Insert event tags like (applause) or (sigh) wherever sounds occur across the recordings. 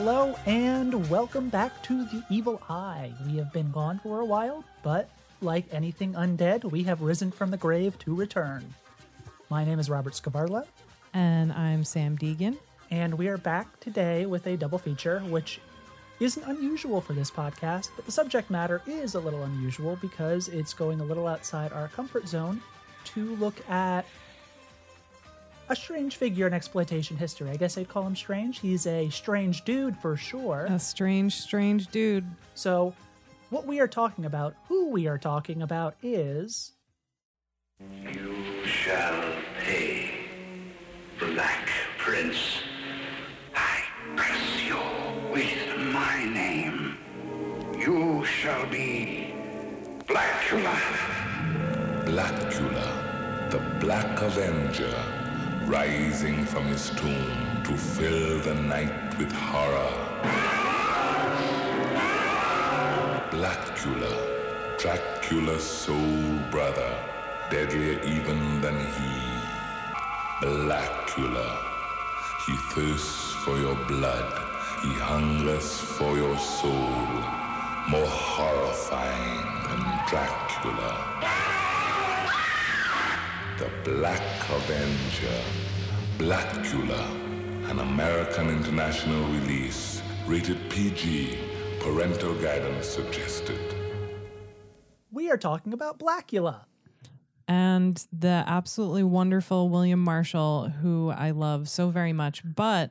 hello, and welcome back to the Evil Eye. We have been gone for a while, but like anything undead, we have risen from the grave to return. My name is Robert Skvarla, And I'm Samm Deighan. and we are back today with a double feature, which isn't unusual for this podcast, but the subject matter is a little unusual because it's going a little outside our comfort zone to look at a strange figure in exploitation history. I guess I'd call him strange. He's a strange dude for sure. A strange, strange dude. So, what we are talking about, who we are talking about, is You shall pay, Black Prince. I curse you with my name. You shall be Blackula. Blackula, the Black Avenger, rising from his tomb to fill the night with horror. Blackula, Dracula's soul brother, deadlier even than he. Blackula, he thirsts for your blood, he hungers for your soul, more horrifying than Dracula. The Black Avenger, Blackula, an American international release, rated PG, parental guidance suggested. we are talking about Blackula. And the absolutely wonderful William Marshall, who I love so very much. But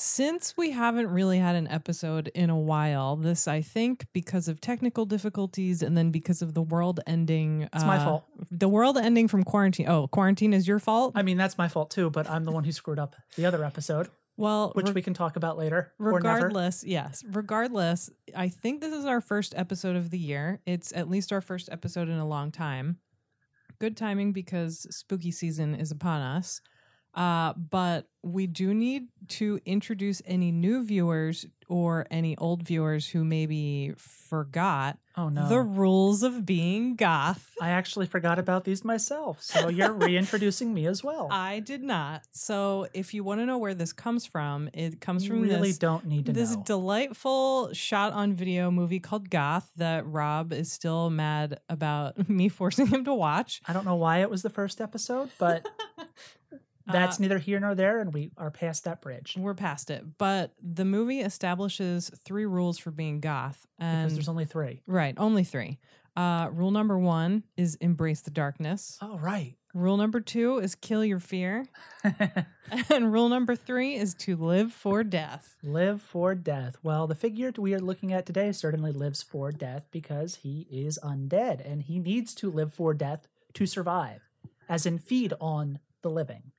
since we haven't really had an episode in a while, this, I think, because of technical difficulties and then because of the world ending. It's my uh, fault. The world ending from quarantine. Oh, quarantine is your fault? I mean, that's my fault too, but I'm the one who screwed up the other episode, well, which re- we can talk about later. or never. regardless yes regardless i think this is our first episode of the year it's at least our first episode in a long time good timing because spooky season is upon us uh, but we do need to introduce any new viewers or any old viewers who maybe forgot Oh no. the rules of being goth I actually forgot about these myself, so you're reintroducing me as well. i did not so if you want to know where this comes from it comes you from really this don't need to this know. delightful shot on video movie called Goth that Rob is still mad about (laughs) me forcing him to watch. I don't know why it was the first episode, but (laughs) that's Uh, neither here nor there, and we are past that bridge. we're past it. But the movie establishes three rules for being goth. And Because there's only three. right, only three. Uh, rule number one is embrace the darkness. Oh, right. Rule number two is kill your fear. (laughs) and rule number three is to live for death. Live for death. Well, the figure we are looking at today certainly lives for death because he is undead and he needs to live for death to survive, as in feed on the living.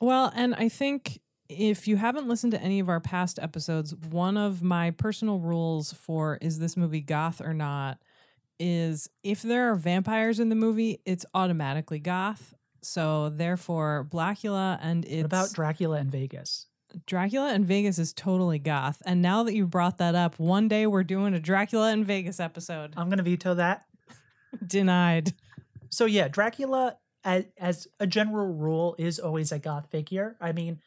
Well, and I think if you haven't listened to any of our past episodes, one of my personal rules for is this movie goth or not is if there are vampires in the movie, it's automatically goth. So therefore, Blackula and it's What about Dracula and Vegas? Dracula and Vegas is totally goth. And now that you brought that up, one day we're doing a Dracula and Vegas episode. I'm going to veto that. (laughs) Denied. So, yeah, Dracula, as, as a general rule, is always a goth figure. I mean,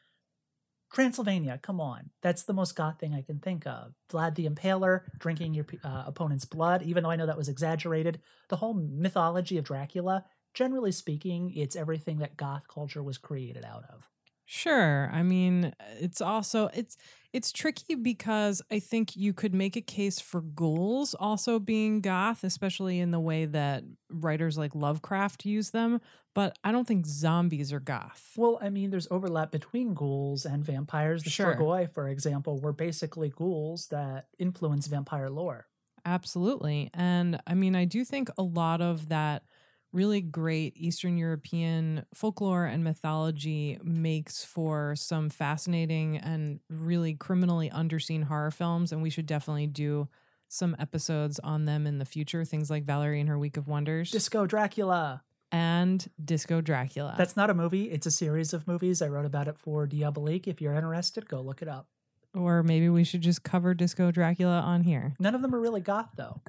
Transylvania, come on. That's the most goth thing I can think of. Vlad the Impaler drinking your uh, opponent's blood, even though I know that was exaggerated. The whole mythology of Dracula, generally speaking, it's everything that goth culture was created out of. Sure. I mean, it's also it's it's tricky because I think you could make a case for ghouls also being goth, especially in the way that writers like Lovecraft use them, but I don't think zombies are goth. Well, I mean, there's overlap between ghouls and vampires. The Sure. For example, were basically ghouls that influence vampire lore. Absolutely. And I mean, I do think a lot of that really great Eastern European folklore and mythology makes for some fascinating and really criminally underseen horror films. And we should definitely do some episodes on them in the future. Things like Valerie and Her Week of Wonders Disco Dracula. and Disco Dracula. That's not a movie, it's a series of movies. I wrote about it for Diabolique. If you're interested, go look it up. or maybe we should just cover Disco Dracula on here. None of them are really goth, though.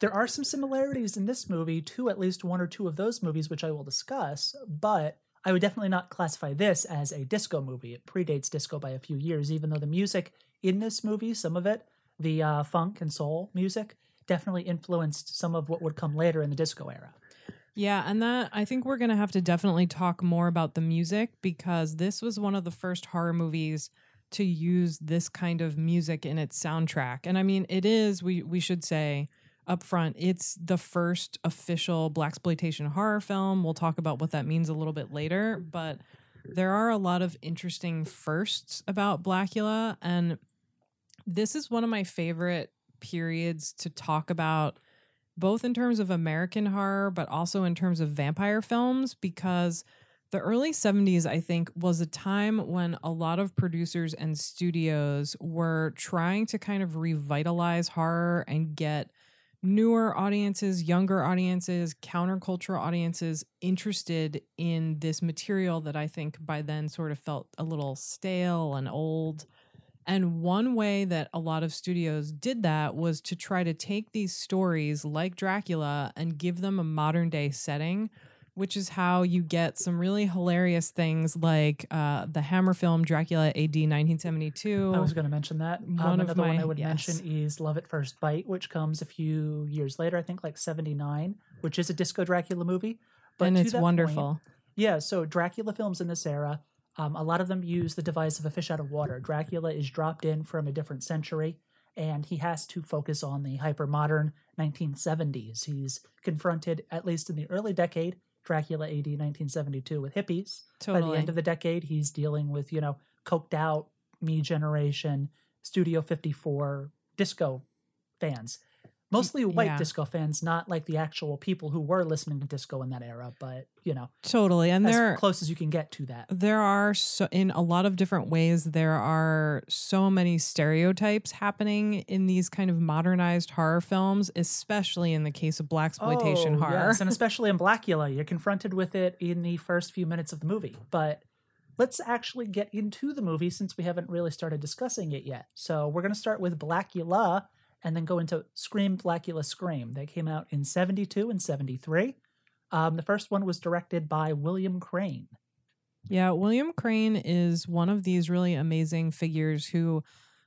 There are some similarities in this movie to at least one or two of those movies, which I will discuss, but I would definitely not classify this as a disco movie. It predates disco by a few years, even though the music in this movie, some of it, the uh, funk and soul music, definitely influenced some of what would come later in the disco era. Yeah, and that I think we're going to have to definitely talk more about the music because this was one of the first horror movies to use this kind of music in its soundtrack. And I mean, it is we we should say up front, it's the first official black exploitation horror film. We'll talk about what that means a little bit later, but there are a lot of interesting firsts about Blackula and this is one of my favorite periods to talk about both in terms of American horror, but also in terms of vampire films, because the early 70s, I think, was a time when a lot of producers and studios were trying to kind of revitalize horror and get newer audiences, younger audiences, countercultural audiences interested in this material that I think by then sort of felt a little stale and old. And one way that a lot of studios did that was to try to take these stories like Dracula and give them a modern day setting, which is how you get some really hilarious things like uh, the Hammer film Dracula AD 1972. I was going to mention that. One um, of another one I would yes. mention is Love at First Bite, which comes a few years later, I think like 79, which is a disco Dracula movie. and it's that point- wonderful. Yeah, so Dracula films in this era, um, a lot of them use the device of a fish out of water. Dracula is dropped in from a different century, and he has to focus on the hyper modern 1970s. He's confronted, at least in the early decade, Dracula AD 1972, with hippies. By the end of the decade, he's dealing with, you know, coked out, me generation, Studio 54 disco fans. Mostly white yeah. disco fans, not like the actual people who were listening to disco in that era, but, you know, Totally. And as there close as you can get to that. there are so in a lot of different ways there are so many stereotypes happening in these kind of modernized horror films especially in the case of black exploitation Oh, horror yes, and (laughs) especially in Blackula, you're confronted with it in the first few minutes of the movie. But let's actually get into the movie since we haven't really started discussing it yet. So we're going to start with Blackula and then go into Scream, Blackula, Scream. They came out in 72 and 73. Um, the first one was directed by William Crain. Yeah, William Crain is one of these really amazing figures who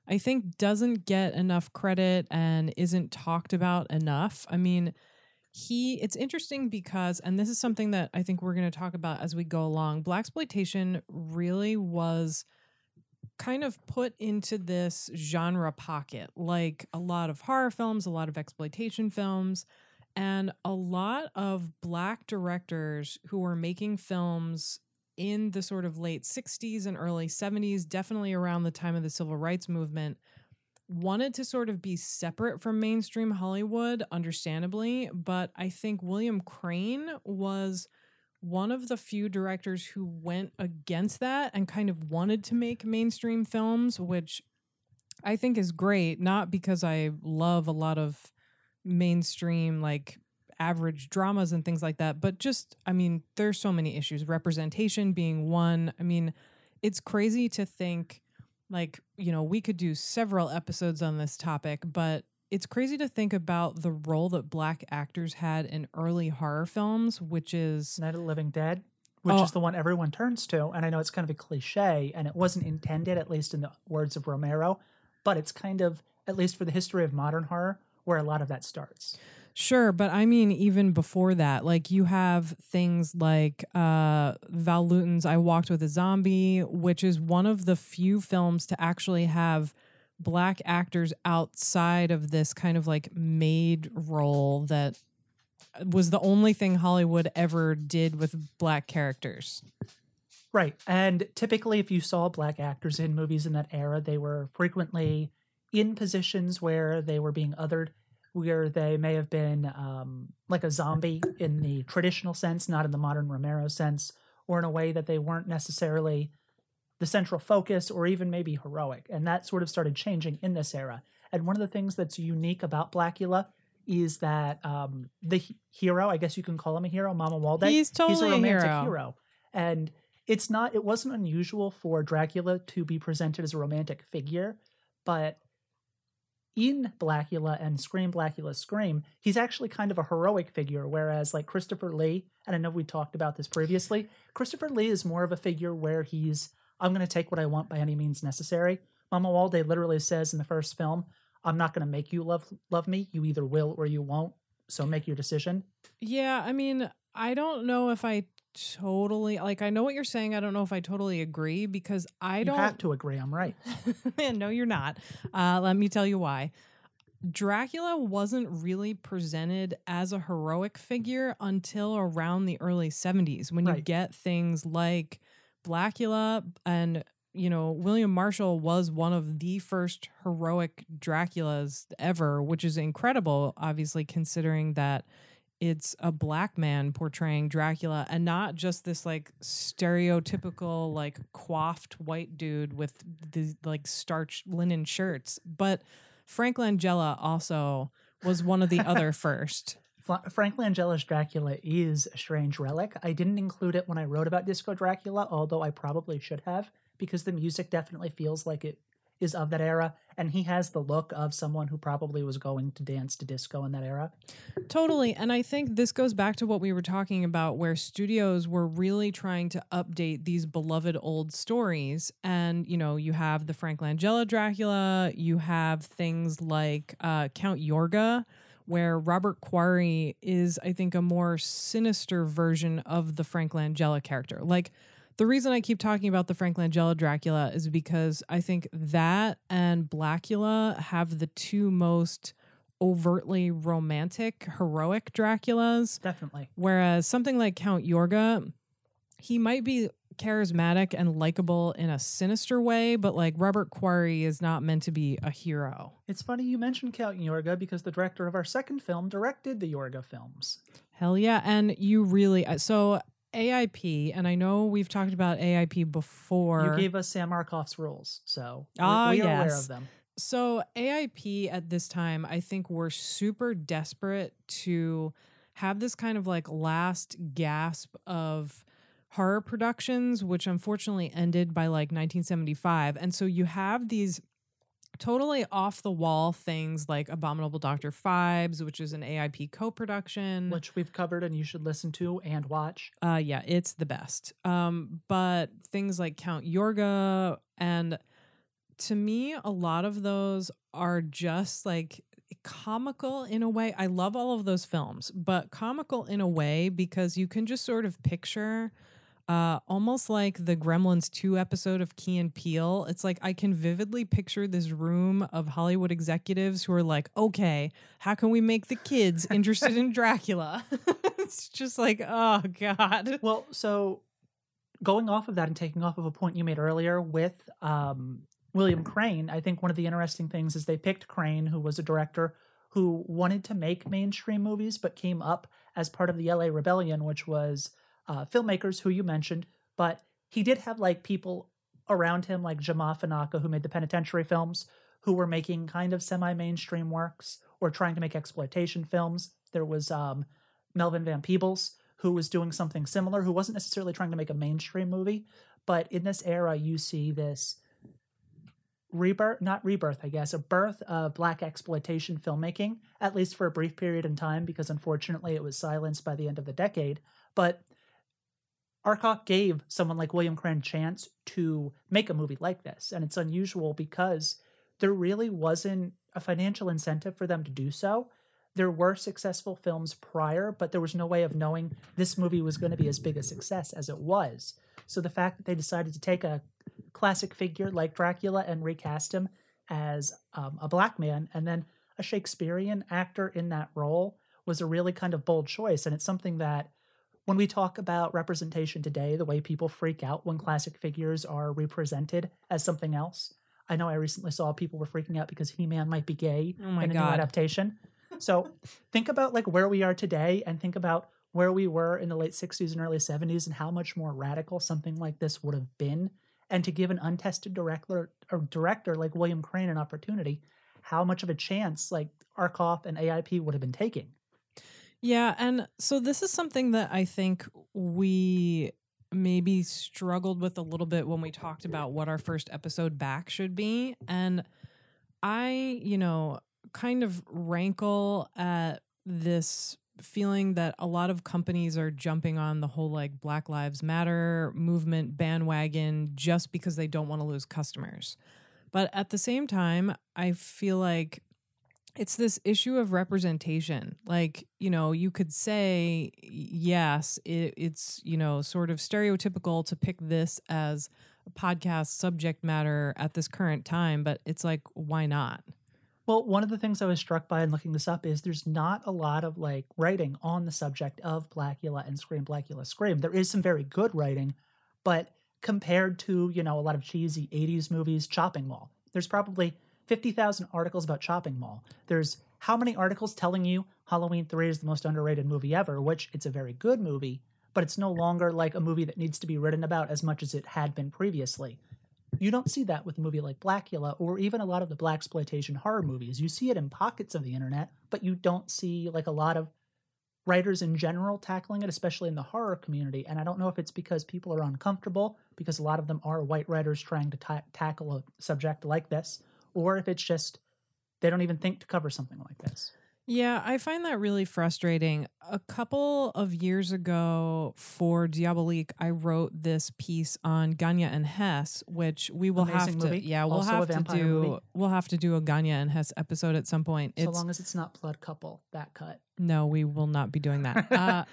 I think doesn't get enough credit and isn't talked about enough. I mean, he it's interesting because and this is something that I think we're going to talk about as we go along. Black exploitation really was kind of put into this genre pocket like a lot of horror films, a lot of exploitation films and a lot of black directors who were making films in the sort of late 60s and early 70s, definitely around the time of the civil rights movement, wanted to sort of be separate from mainstream Hollywood, understandably. But I think William Crain was one of the few directors who went against that and kind of wanted to make mainstream films, which I think is great, not because I love a lot of mainstream, like average dramas and things like that. But just, I mean, there's so many issues. Representation being one. I mean, it's crazy to think, like, you know, we could do several episodes on this topic, but it's crazy to think about the role that black actors had in early horror films, which is Night of the Living Dead, which Oh. is the one everyone turns to. And I know it's kind of a cliche, and it wasn't intended, at least in the words of Romero, but it's kind of, at least for the history of modern horror, where a lot of that starts. Sure, but I mean, even before that, like you have things like uh, Val Lewton's I Walked with a Zombie, which is one of the few films to actually have black actors outside of this kind of like maid role that was the only thing Hollywood ever did with black characters. Right. And typically, if you saw black actors in movies in that era, they were frequently in positions where they were being othered, where they may have been um, like a zombie in the traditional sense, not in the modern Romero sense, or in a way that they weren't necessarily the central focus or even maybe heroic. And that sort of started changing in this era. And one of the things that's unique about Blackula is that um, the hero, I guess you can call him a hero, Mamuwalde, He's totally a romantic hero. And it's not, it wasn't unusual for Dracula to be presented as a romantic figure, but in Blackula and Scream, Blackula, Scream, he's actually kind of a heroic figure, whereas like Christopher Lee, and I know we talked about this previously, Christopher Lee is more of a figure where he's, I'm going to take what I want by any means necessary. Mamuwalde literally says in the first film, "I'm not going to make you love love me. You either will or you won't. So make your decision." Yeah, I mean, I don't know if I totally like I know what you're saying. I don't know if I totally agree because I you don't have to agree. I'm right. (laughs) no, you're not. Uh, let me tell you why. Dracula wasn't really presented as a heroic figure until around the early 70s when you get things like Blackula and you know William Marshall was one of the first heroic Draculas ever, which is incredible obviously considering that it's a black man portraying Dracula and not just this like stereotypical like coiffed white dude with the like starched linen shirts but Frank Langella also was one of the other (laughs) first. Frank Langella's Dracula is a strange relic. I didn't include it when I wrote about Disco Dracula, although I probably should have, because the music definitely feels like it is of that era, and he has the look of someone who probably was going to dance to disco in that era. Totally. And I think this goes back to what we were talking about, where studios were really trying to update these beloved old stories. And, you know, you have the Frank Langella Dracula, you have things like uh, Count Yorga, where Robert Quarry is, I think, a more sinister version of the Frank Langella character. Like, the reason I keep talking about the Frank Langella Dracula is because I think that and Blackula have the two most overtly romantic, heroic Draculas. Definitely. Whereas something like Count Yorga, he might be charismatic and likable in a sinister way, but like Robert Quarry is not meant to be a hero. It's funny you mentioned Count Yorga because the director of our second film directed the Yorga films. Hell yeah. And you really, uh, so AIP, and I know we've talked about AIP before. You gave us Sam Arkoff's rules, so we- Ah, we, are aware yes. of them. So AIP at this time, I think we're super desperate to have this kind of like last gasp of horror productions, which unfortunately ended by like 1975. And so you have these totally off the wall things like Abominable Dr. Phibes, which is an AIP co-production. Which we've covered and you should listen to and watch. Uh, yeah, it's the best. Um, but things like Count Yorga and to me, a lot of those are just like comical in a way. I love all of those films, but comical in a way because you can just sort of picture uh, almost like the Gremlins 2 episode of Key and Peele. It's like I can vividly picture this room of Hollywood executives who are like, okay, how can we make the kids interested in (laughs) Dracula? (laughs) it's just like, oh, God. Well, so going off of that and taking off of a point you made earlier with um, William Crain, I think one of the interesting things is they picked Crain, who was a director who wanted to make mainstream movies, but came up as part of the LA Rebellion, which was uh, filmmakers who you mentioned. But he did have like people around him, like Jamaa Fanaka, who made the Penitentiary films, who were making kind of semi-mainstream works or trying to make exploitation films. There was um, Melvin Van Peebles, who was doing something similar, who wasn't necessarily trying to make a mainstream movie, but in this era, you see this rebirth, not rebirth, I guess, a birth of black exploitation filmmaking, at least for a brief period in time, because unfortunately it was silenced by the end of the decade. But Arkoff gave someone like William Crain chance to make a movie like this, and it's unusual because there really wasn't a financial incentive for them to do so. There were successful films prior, but there was no way of knowing this movie was going to be as big a success as it was. So the fact that they decided to take a classic figure like Dracula and recast him as um, a black man and then a Shakespearean actor in that role was a really kind of bold choice. And it's something that when we talk about representation today, the way people freak out when classic figures are represented as something else. I know I recently saw people were freaking out because He Man might be gay Oh in a new adaptation. So (laughs) think about like where we are today and think about where we were in the late 60s and early 70s and how much more radical something like this would have been. And to give an untested director or director like William Crain an opportunity, how much of a chance like Arkoff and AIP would have been taking. Yeah, and so this is something that I think we maybe struggled with a little bit when we talked about what our first episode back should be. And I, you know, kind of rankle at this feeling that a lot of companies are jumping on the whole like Black Lives Matter movement bandwagon just because they don't want to lose customers. But at the same time, I feel like it's this issue of representation. Like, you know, you could say, yes, it, it's, you know, sort of stereotypical to pick this as a podcast subject matter at this current time, but it's like, why not? Well, one of the things I was struck by in looking this up is there's not a lot of like writing on the subject of Blackula and Scream Blackula Scream. There is some very good writing, but compared to, you know, a lot of cheesy 80s movies, Chopping Mall, there's probably 50,000 articles about Chopping Mall. There's how many articles telling you Halloween 3 is the most underrated movie ever, which it's a very good movie, but it's no longer like a movie that needs to be written about as much as it had been previously. You don't see that with a movie like Blackula or even a lot of the black exploitation horror movies. You see it in pockets of the internet, but you don't see like a lot of writers in general tackling it, especially in the horror community. And I don't know if it's because people are uncomfortable, because a lot of them are white writers trying to ta- tackle a subject like this, or if it's just they don't even think to cover something like this. Yeah, I find that really frustrating. A couple of years ago for Diabolique, I wrote this piece on Ganja and Hess, which we will Amazing have to movie. yeah, we'll Also have to do movie. we'll have to do a Ganja and Hess episode at some point. So It's long as it's not Blood Couple, that cut. no, we will not be doing that. (laughs) uh,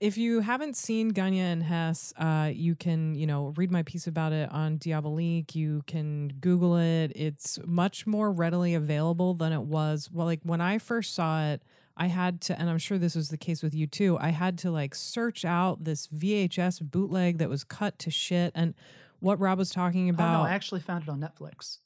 if you haven't seen Ganja and Hess, uh, you can, you know, read my piece about it on Diabolique. You can Google it. It's much more readily available than it was. Well, like when I first saw it, I had to, and I'm sure this was the case with you too. I had to like search out this VHS bootleg that was cut to shit. And what Rob was talking Oh about, no, I actually found it on Netflix.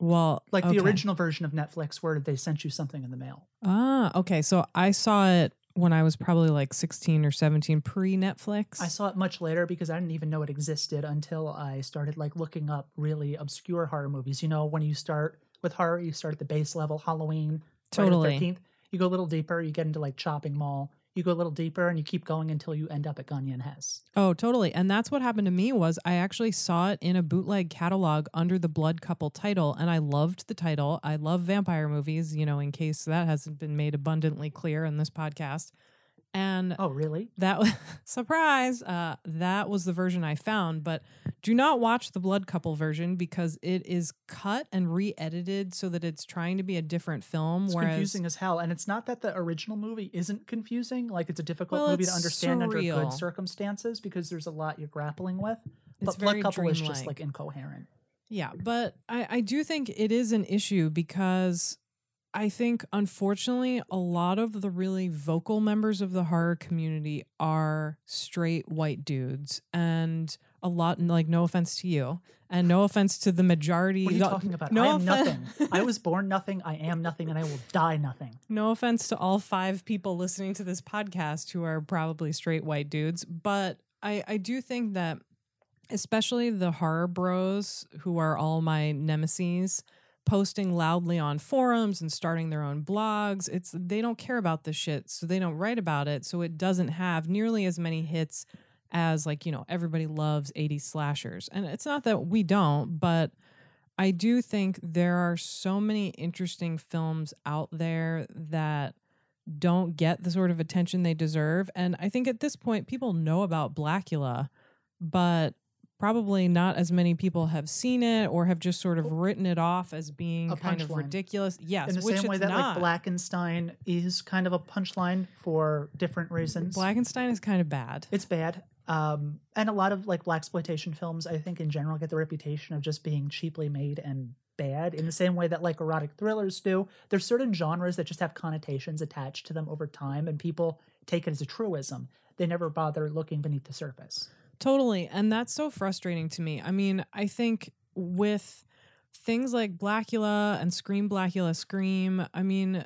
well, Like okay. the original version of Netflix where they sent you something in the mail. Ah, okay. So I saw it when I was probably like 16 or 17 pre Netflix. I saw it much later because I didn't even know it existed until I started like looking up really obscure horror movies. You know, when you start with horror, you start at the base level, Halloween, Friday the Totally. 13th. You go a little deeper, you get into like Chopping Mall. You go a little deeper and you keep going until you end up at Ganja and Hess. Oh, totally. And that's what happened to me was I actually saw it in a bootleg catalog under the Blood Couple title and I loved the title. I love vampire movies, you know, in case that hasn't been made abundantly clear in this podcast. And Oh, really? that was (laughs) surprise. Uh, that was the version I found, but do not watch the Blood Couple version because it is cut and re-edited so that it's trying to be a different film. It's whereas confusing as hell. And it's not that the original movie isn't confusing. Like it's a difficult Well, movie to understand under good circumstances because there's a lot you're grappling with. It's but Blood Couple is just like incoherent. Yeah, but I, I do think it is an issue because I think, unfortunately, a lot of the really vocal members of the horror community are straight white dudes. And a lot, like, no offense to you, and no offense to the majority. What are you talking about? No I am nothing. I (laughs) was born nothing. I am nothing, and I will die nothing. no offense to all five people listening to this podcast who are probably straight white dudes, but I, I do think that especially the horror bros who are all my nemesis posting loudly on forums and starting their own blogs it's they don't care about this shit so they don't write about it so it doesn't have nearly as many hits as like you know everybody loves 80 slashers and it's not that we don't but I do think there are so many interesting films out there that don't get the sort of attention they deserve. And I think at this point, people know about Blackula, but probably not as many people have seen it or have just sort of written it off as being A kind of ridiculous. Yes, In the same way that not. like Blackenstein is kind of a punchline for different reasons. Blackenstein is kind of bad. It's bad. Um, and a lot of like black exploitation films, I think in general, get the reputation of just being cheaply made and bad. In the same way that like erotic thrillers do, there's certain genres that just have connotations attached to them over time, and people take it as a truism. They never bother looking beneath the surface. Totally. And that's so frustrating to me. I mean, I think with things like Blackula and Scream Blackula Scream, I mean,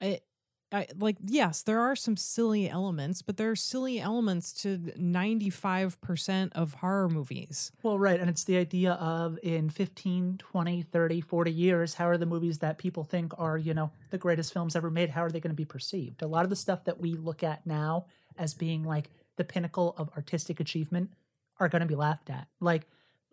it, I, like, yes, there are some silly elements, but there are silly elements to 95% of horror movies. Well, right. And it's the idea of in 15, 20, 30, 40 years, how are the movies that people think are, you know, the greatest films ever made, how are they going to be perceived? A lot of the stuff that we look at now as being like the pinnacle of artistic achievement are going to be laughed at. Like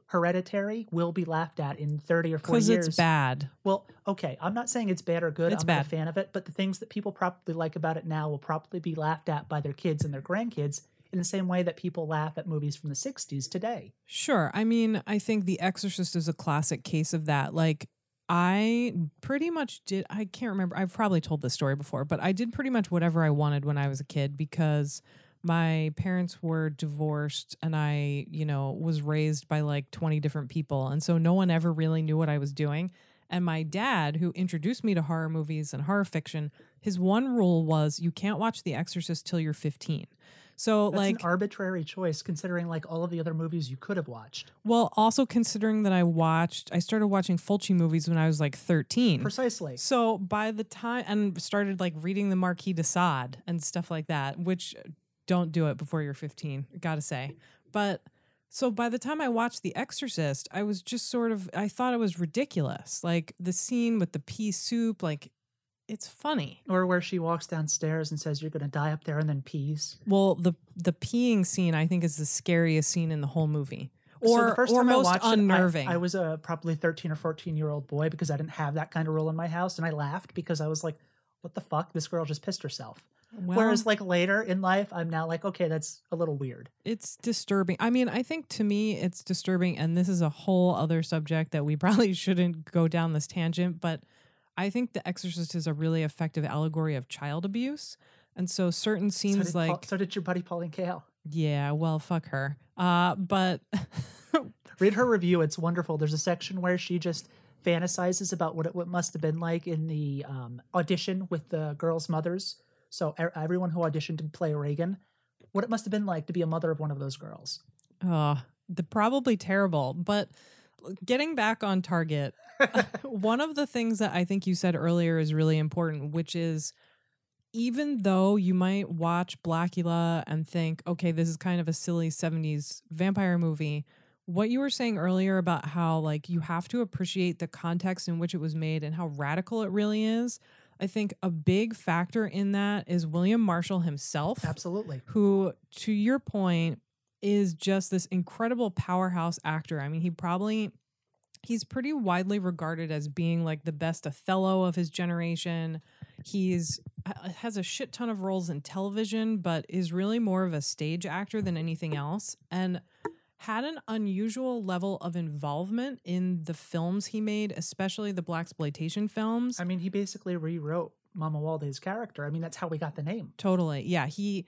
Hereditary will be laughed at in 30 or 40 Because years. it's bad. Well, okay. I'm not saying it's bad or good. It's I'm not bad. a fan of it, but the things that people probably like about it now will probably be laughed at by their kids and their grandkids in the same way that people laugh at movies from the 60s today. Sure. I mean, I think The Exorcist is a classic case of that. Like, I pretty much did, I can't remember, I've probably told this story before, but I did pretty much whatever I wanted when I was a kid because my parents were divorced and I, you know, was raised by like 20 different people. And so no one ever really knew what I was doing. And my dad, who introduced me to horror movies and horror fiction, his one rule was you can't watch The Exorcist till you're 15. So That's like an arbitrary choice considering like all of the other movies you could have watched. well, also considering that I watched, I started watching Fulci movies when I was like 13. Precisely. So by the time, and started like reading the Marquis de Sade and stuff like that, which don't do it before you're 15, gotta say. But so by the time I watched The Exorcist, I was just sort of, I thought it was ridiculous. Like the scene with the pea soup, like it's funny. Or where she walks downstairs and says, You're going to die up there and then pees. Well, the the peeing scene I think is the scariest scene in the whole movie. So Or, the first or time most I watched it, I- I, was a probably 13 or 14 year old boy because I didn't have that kind of rule in my house. And I laughed because I was like, What the fuck? This girl just pissed herself. Well, Whereas, like later in life, I'm now like, Okay, that's a little weird. it's disturbing. I mean, I think to me it's disturbing, and this is a whole other subject that we (laughs) probably shouldn't go down this tangent, but I think The Exorcist is a really effective allegory of child abuse. And so certain So scenes did, like so did your buddy Pauline Kael. yeah, well, fuck her. Uh, but (laughs) Read her review. It's wonderful. There's a section where she just fantasizes about what it what must have been like in the um, audition with the girls' mothers. So e- everyone who auditioned to play Regan, what it must have been like to be a mother of one of those girls. uh, the probably terrible. But getting back on target, (laughs) (laughs) one of the things that I think you said earlier is really important, which is even though you might watch Blackula and think, okay, this is kind of a silly 70s vampire movie, what you were saying earlier about how like you have to appreciate the context in which it was made and how radical it really is. I think a big factor in that is William Marshall himself Absolutely. who, to your point, is just this incredible powerhouse actor. I mean, he probably he's pretty widely regarded as being like the best Othello of his generation. He's has a shit ton of roles in television, but is really more of a stage actor than anything else. And had an unusual level of involvement in the films he made, especially the black exploitation films. I mean, he basically rewrote Mamuwalde's character. I mean, that's how we got the name. Totally. Yeah. He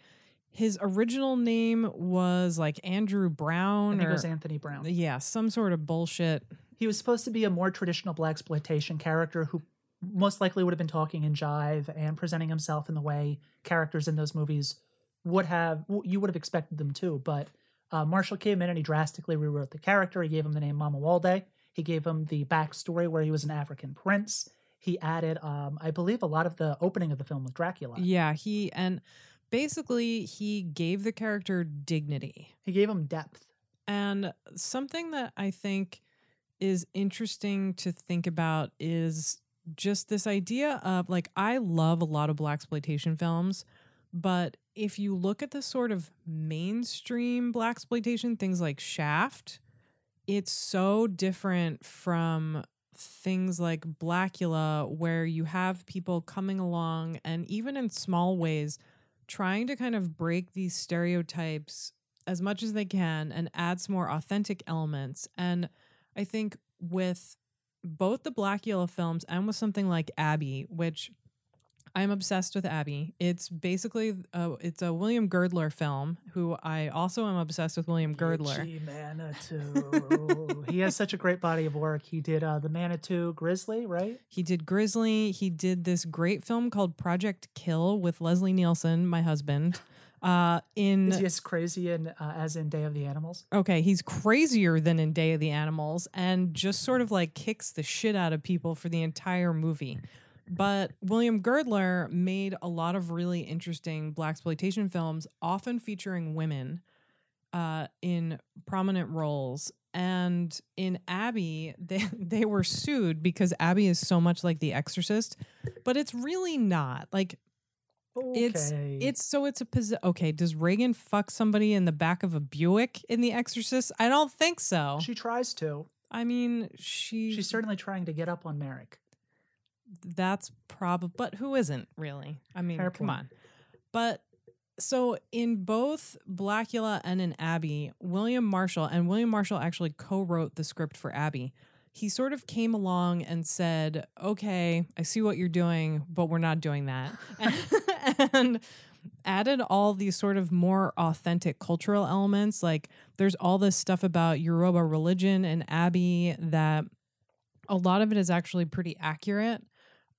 his original name was like Andrew Brown think it or was Anthony Brown. yeah, some sort of bullshit. He was supposed to be a more traditional black exploitation character who most likely would have been talking in jive and presenting himself in the way characters in those movies would have you would have expected them to. But uh, Marshall came in and he drastically rewrote the character. He gave him the name Mamuwalde. He gave him the backstory where he was an African prince. He added, um, I believe, a lot of the opening of the film with Dracula. Yeah, he and basically he gave the character dignity. He gave him depth. And something that I think is interesting to think about is just this idea of like I love a lot of black exploitation films, but if you look at the sort of mainstream black exploitation things like Shaft, it's so different from things like Blackula where you have people coming along and even in small ways trying to kind of break these stereotypes as much as they can and add some more authentic elements. And I think with both the Blackula films and with something like Abby, which I'm obsessed with Abby. It's basically uh, it's a William Girdler film. Who I also am obsessed with William Girdler. Gee, Manitou. he has such a great body of work. He did uh, the Manitou Grizzly, right? He did Grizzly. He did this great film called Project Kill with Leslie Nielsen, my husband. Uh, in Is he as crazy in uh, as in Day of the Animals? okay, he's crazier than in Day of the Animals and just sort of like kicks the shit out of people for the entire movie. But William Girdler made a lot of really interesting black exploitation films, often featuring women uh, in prominent roles. And in Abby, (laughs) they they were sued because Abby is so much like The Exorcist, but it's really not. Like it's Okay. it's so it's a posi- okay. Does Regan fuck somebody in the back of a Buick in The Exorcist? I don't think so. she tries to. I mean, she She's certainly trying to get up on Merrick. That's probably, but who isn't really? I mean, Fair come point. on. But So in both Blackula and in Abby, William Marshall and William Marshall actually co-wrote the script for Abby. He sort of came along and said, "Okay, I see what you're doing, but we're not doing that." (laughs) and added all these sort of more authentic cultural elements. Like there's all this stuff about Yoruba religion and Abby that a lot of it is actually pretty accurate.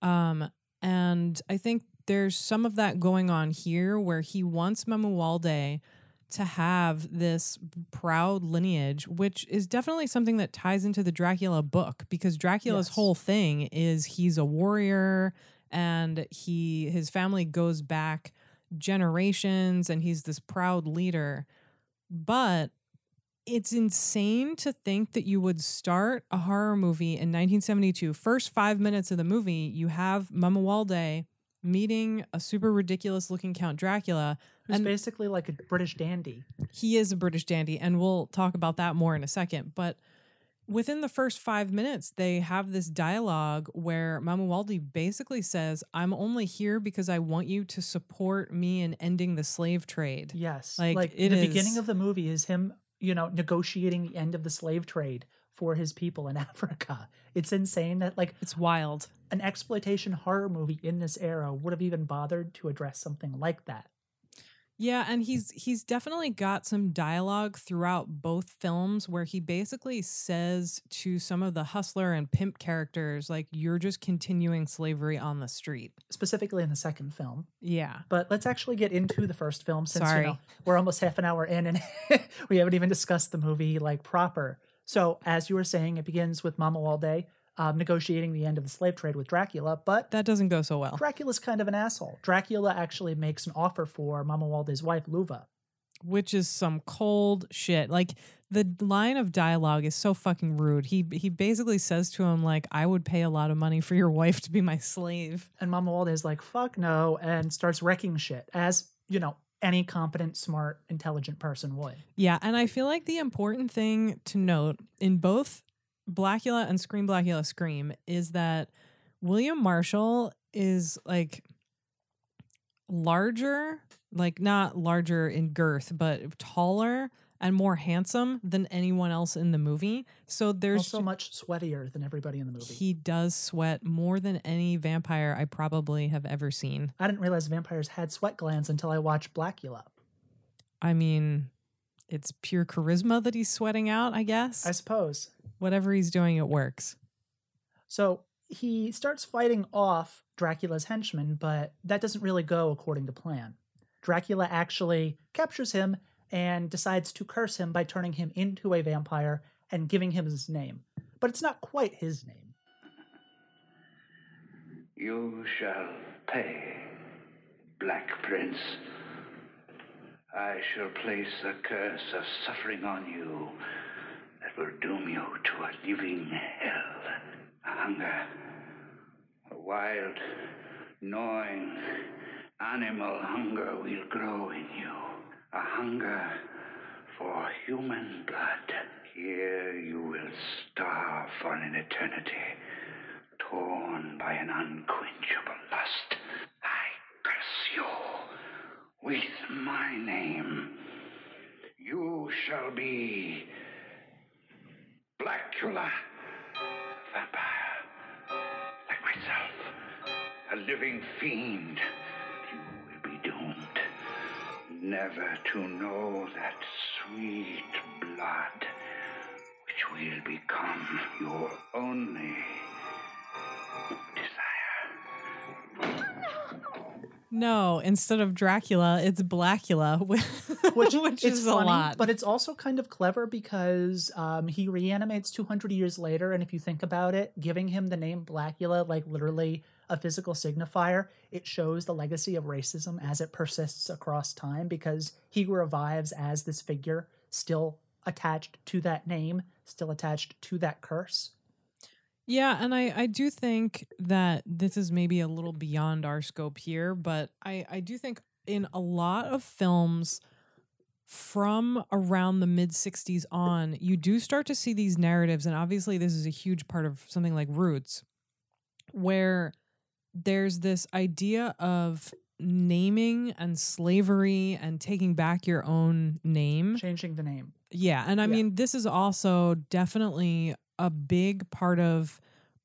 Um, and I think there's some of that going on here where he wants Mamuwalde to have this proud lineage, which is definitely something that ties into the Dracula book because Dracula's Yes. whole thing is he's a warrior and he his family goes back generations and he's this proud leader. But it's insane to think that you would start a horror movie in 1972. First five minutes of the movie, you have Mamuwalde meeting a super ridiculous looking Count Dracula. Who's And- basically like a British dandy. He is a British dandy, and we'll talk about that more in a second. But within the first five minutes, they have this dialogue where Mamuwalde basically says, I'm only here because I want you to support me in ending the slave trade. Yes. Like, Like, the beginning of the movie is him, you know, negotiating the end of the slave trade for his people in (laughs) Africa. It's insane that like It's wild. an exploitation horror movie in this era would have even bothered to address something like that. Yeah, and he's he's definitely got some dialogue throughout both films where he basically says to some of the hustler and pimp characters like you're just continuing slavery on the street. Specifically in the second film. Yeah. But let's actually get into the first film since Sorry. you know we're almost half an hour in and (laughs) we haven't even discussed the movie like proper. So as you were saying, it begins with Mamuwalde um, negotiating the end of the slave trade with Dracula, but That doesn't go so well. Dracula's kind of an asshole. Dracula actually makes an offer for Mamuwalde's wife, Luva. Which is some cold shit. Like the line of dialogue is so fucking rude. He he basically says to him like I would pay a lot of money for your wife to be my slave. And Mamuwalde is like, fuck no, and starts wrecking shit, as, you know, any competent, smart, intelligent person would. Yeah, and I feel like the important thing to note in both Blackula and Scream Blackula Scream is that William Marshall is like larger, like not larger in girth, but taller and more handsome than anyone else in the movie. So there's also much sweatier than everybody in the movie. he does sweat more than any vampire I probably have ever seen. I didn't realize vampires had sweat glands until I watched Blackula. I mean, it's pure charisma that he's sweating out, I guess. I suppose. Whatever he's doing, it works. So he starts fighting off Dracula's henchmen, but that doesn't really go according to plan. Dracula actually captures him and decides to curse him by turning him into a vampire and giving him his name. But it's not quite his name. You shall pay, Black Prince. I shall place a curse of suffering on you that will doom you to a living hell. A hunger, a wild, gnawing, animal hunger will grow in you. A hunger for human blood. Here you will starve for an eternity torn by an unquenchable lust. I curse you with my name. You shall be Blackula, vampire, like myself, a living fiend. You will be doomed never to know that sweet blood which will become your only No, instead of Dracula, it's Blackula, (laughs) which, Which, is funny, a lot. but it's also kind of clever because um, he reanimates 200 years later, and if you think about it, giving him the name Blackula, like literally a physical signifier, it shows the legacy of racism as it persists across time because he revives as this figure still attached to that name, still attached to that curse. Yeah, and I, I do think that this is maybe a little beyond our scope here, but I, I do think in a lot of films from around the mid 60s on, you do start to see these narratives, and obviously this is a huge part of something like Roots, where there's this idea of naming and slavery and taking back your own name. Changing the name. Yeah. And I Yeah. mean, this is also definitely a big part of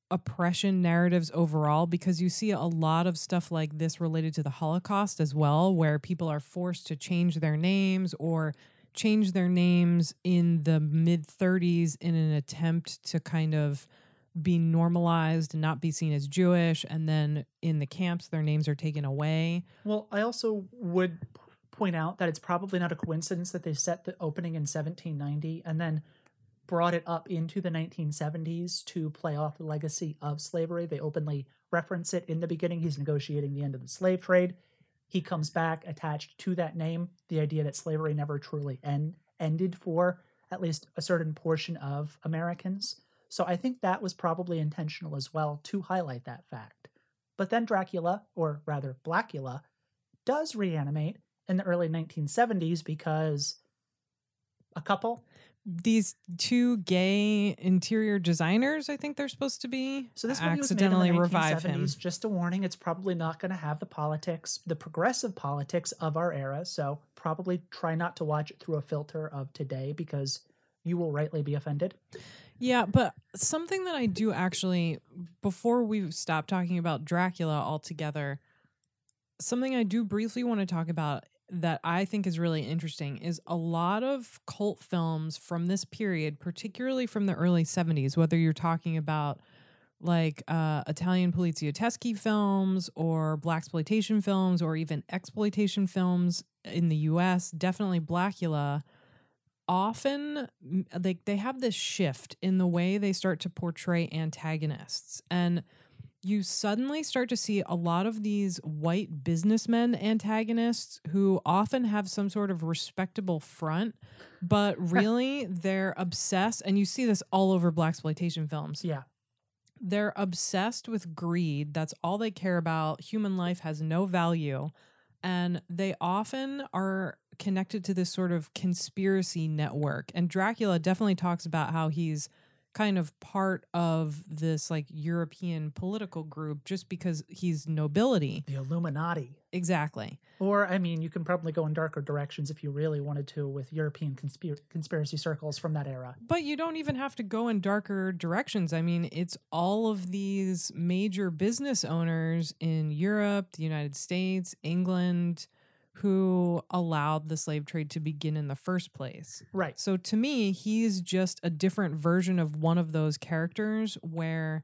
oppression narratives overall because you see a lot of stuff like this related to the Holocaust as well, where people are forced to change their names or change their names in the mid 30s in an attempt to kind of be normalized and not be seen as Jewish. And then in the camps, their names are taken away. Well, I also would point out that it's probably not a coincidence that they set the opening in 1790 and then brought it up into the 1970s to play off the legacy of slavery. They openly reference it in the beginning. He's negotiating the end of the slave trade. He comes back attached to that name, the idea that slavery never truly end, ended for at least a certain portion of Americans. So I think that was probably intentional as well to highlight that fact. But then Dracula, or rather Blacula, does reanimate in the early 1970s because a couple. These two gay interior designers, I think they're supposed to be, So this movie was made in accidentally the revive him. Just a warning, it's probably not going to have the politics, the progressive politics of our era. So probably try not to watch it through a filter of today because you will rightly be offended. Yeah, but something that I do actually, before we stop talking about Dracula altogether, something I do briefly want to talk about that I think is really interesting is a lot of cult films from this period, particularly from the early 70s, whether you're talking about like uh, Italian Poliziotteschi films or black exploitation films or even exploitation films in the US, definitely Blacula often like they have this shift in the way they start to portray antagonists. And you suddenly start to see a lot of these white businessmen antagonists who often have some sort of respectable front but (laughs) really they're obsessed and you see this all over black exploitation films Yeah. they're obsessed with greed. That's all they care about. Human life has no value. And they often are connected to this sort of conspiracy network. And Dracula definitely talks about how he's kind of part of this like European political group just because he's nobility. The Illuminati. Exactly. Or, I mean, you can probably go in darker directions if you really wanted to with European conspir- conspiracy circles from that era. But you don't even have to go in darker directions. I mean, it's all of these major business owners in Europe, the United States, England, who allowed the slave trade to begin in the first place. Right. So to me, he's just a different version of one of those characters where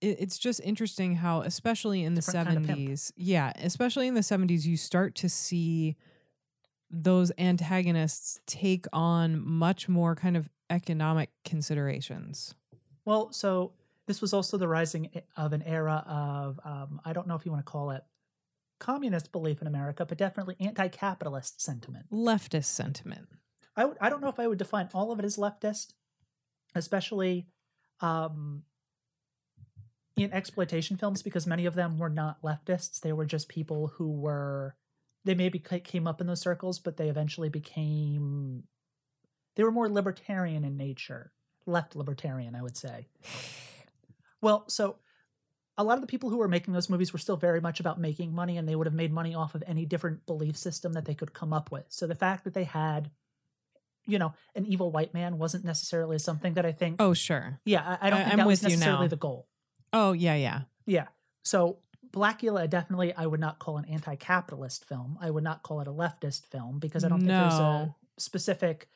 it, it's just interesting how, especially in the Different kind of 70s, yeah, especially in the 70s, you start to see those antagonists take on much more kind of economic considerations. Well, so this was also the rising of an era of, um, I don't know if you want to call it communist belief in America, but definitely anti capitalist sentiment. Leftist sentiment. I I don't know if I would define all of it as leftist, especially um, in exploitation films because many of them were not leftists. They were just people who were they maybe came up in those circles, but they eventually became they were more libertarian in nature, left libertarian, I would say. Well, so a lot of the people who were making those movies were still very much about making money and they would have made money off of any different belief system that they could come up with. So the fact that they had you know, an evil white man wasn't necessarily something that I think. Oh, sure. yeah, I, I don't I- think I'm that was necessarily the goal. Oh, yeah, yeah. Yeah. So Blacula definitely I would not call an anti-capitalist film. I would not call it a leftist film because I don't think there's a specific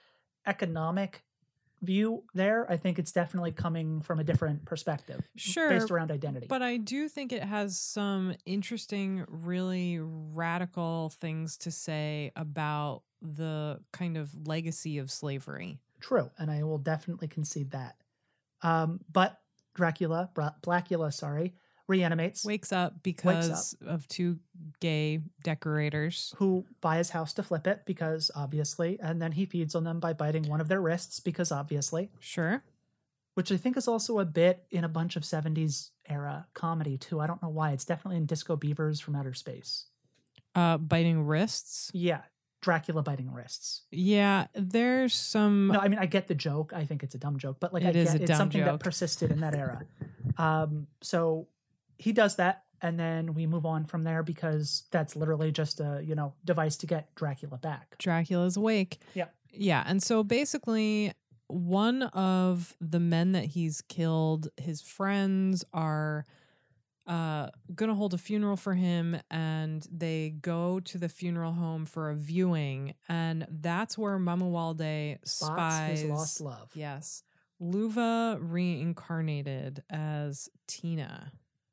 economic view there. I think it's definitely coming from a different perspective Sure. based around identity. But I do think it has some interesting, really radical things to say about the kind of legacy of slavery. True, and I will definitely concede that. Um, but Dracula, Blacula, sorry, reanimates. Wakes up because of two gay decorators. who buy his house to flip it because obviously, and then he feeds on them by biting one of their wrists because obviously, Sure. which I think is also a bit in a bunch of 70s era comedy too. I don't know why. It's definitely in Disco Beavers from Outer Space. Uh, biting wrists. Yeah, Dracula biting wrists. Yeah, there's some. No, I mean I get the joke. I think it's a dumb joke, but like I It is get it's something joke. that persisted in that era. Um, so he does that. and then we move on from there because that's literally just a you know device to get Dracula back. Dracula's awake. yeah Yeah. And so basically, one of the men that he's killed, his friends are uh, gonna hold a funeral for him, and they go to the funeral home for a viewing, and that's where Mamuwalde Spots spies his lost love. Yes, Luva reincarnated as Tina.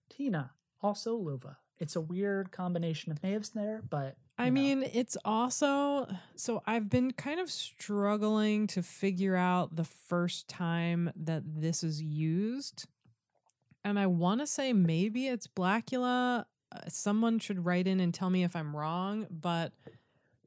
Tina, also Luva. It's a weird combination of names there, but I know. mean, it's also so I've been kind of struggling to figure out the first time that this is used. And I want to say maybe it's Blackula. Uh, someone should write in and tell me if I'm wrong, but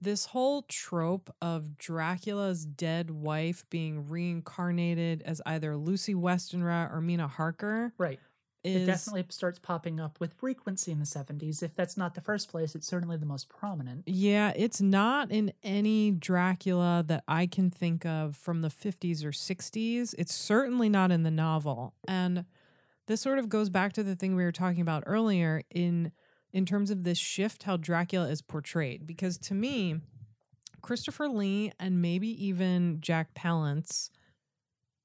this whole trope of Dracula's dead wife being reincarnated as either Lucy Westenra or Mina Harker right. Is It definitely starts popping up with frequency in the 70s. If that's not the first place, it's certainly the most prominent. Yeah, it's not in any Dracula that I can think of from the 50s or 60s. It's certainly not in the novel. And this sort of goes back to the thing we were talking about earlier in in terms of this shift how Dracula is portrayed because to me Christopher Lee and maybe even Jack Palance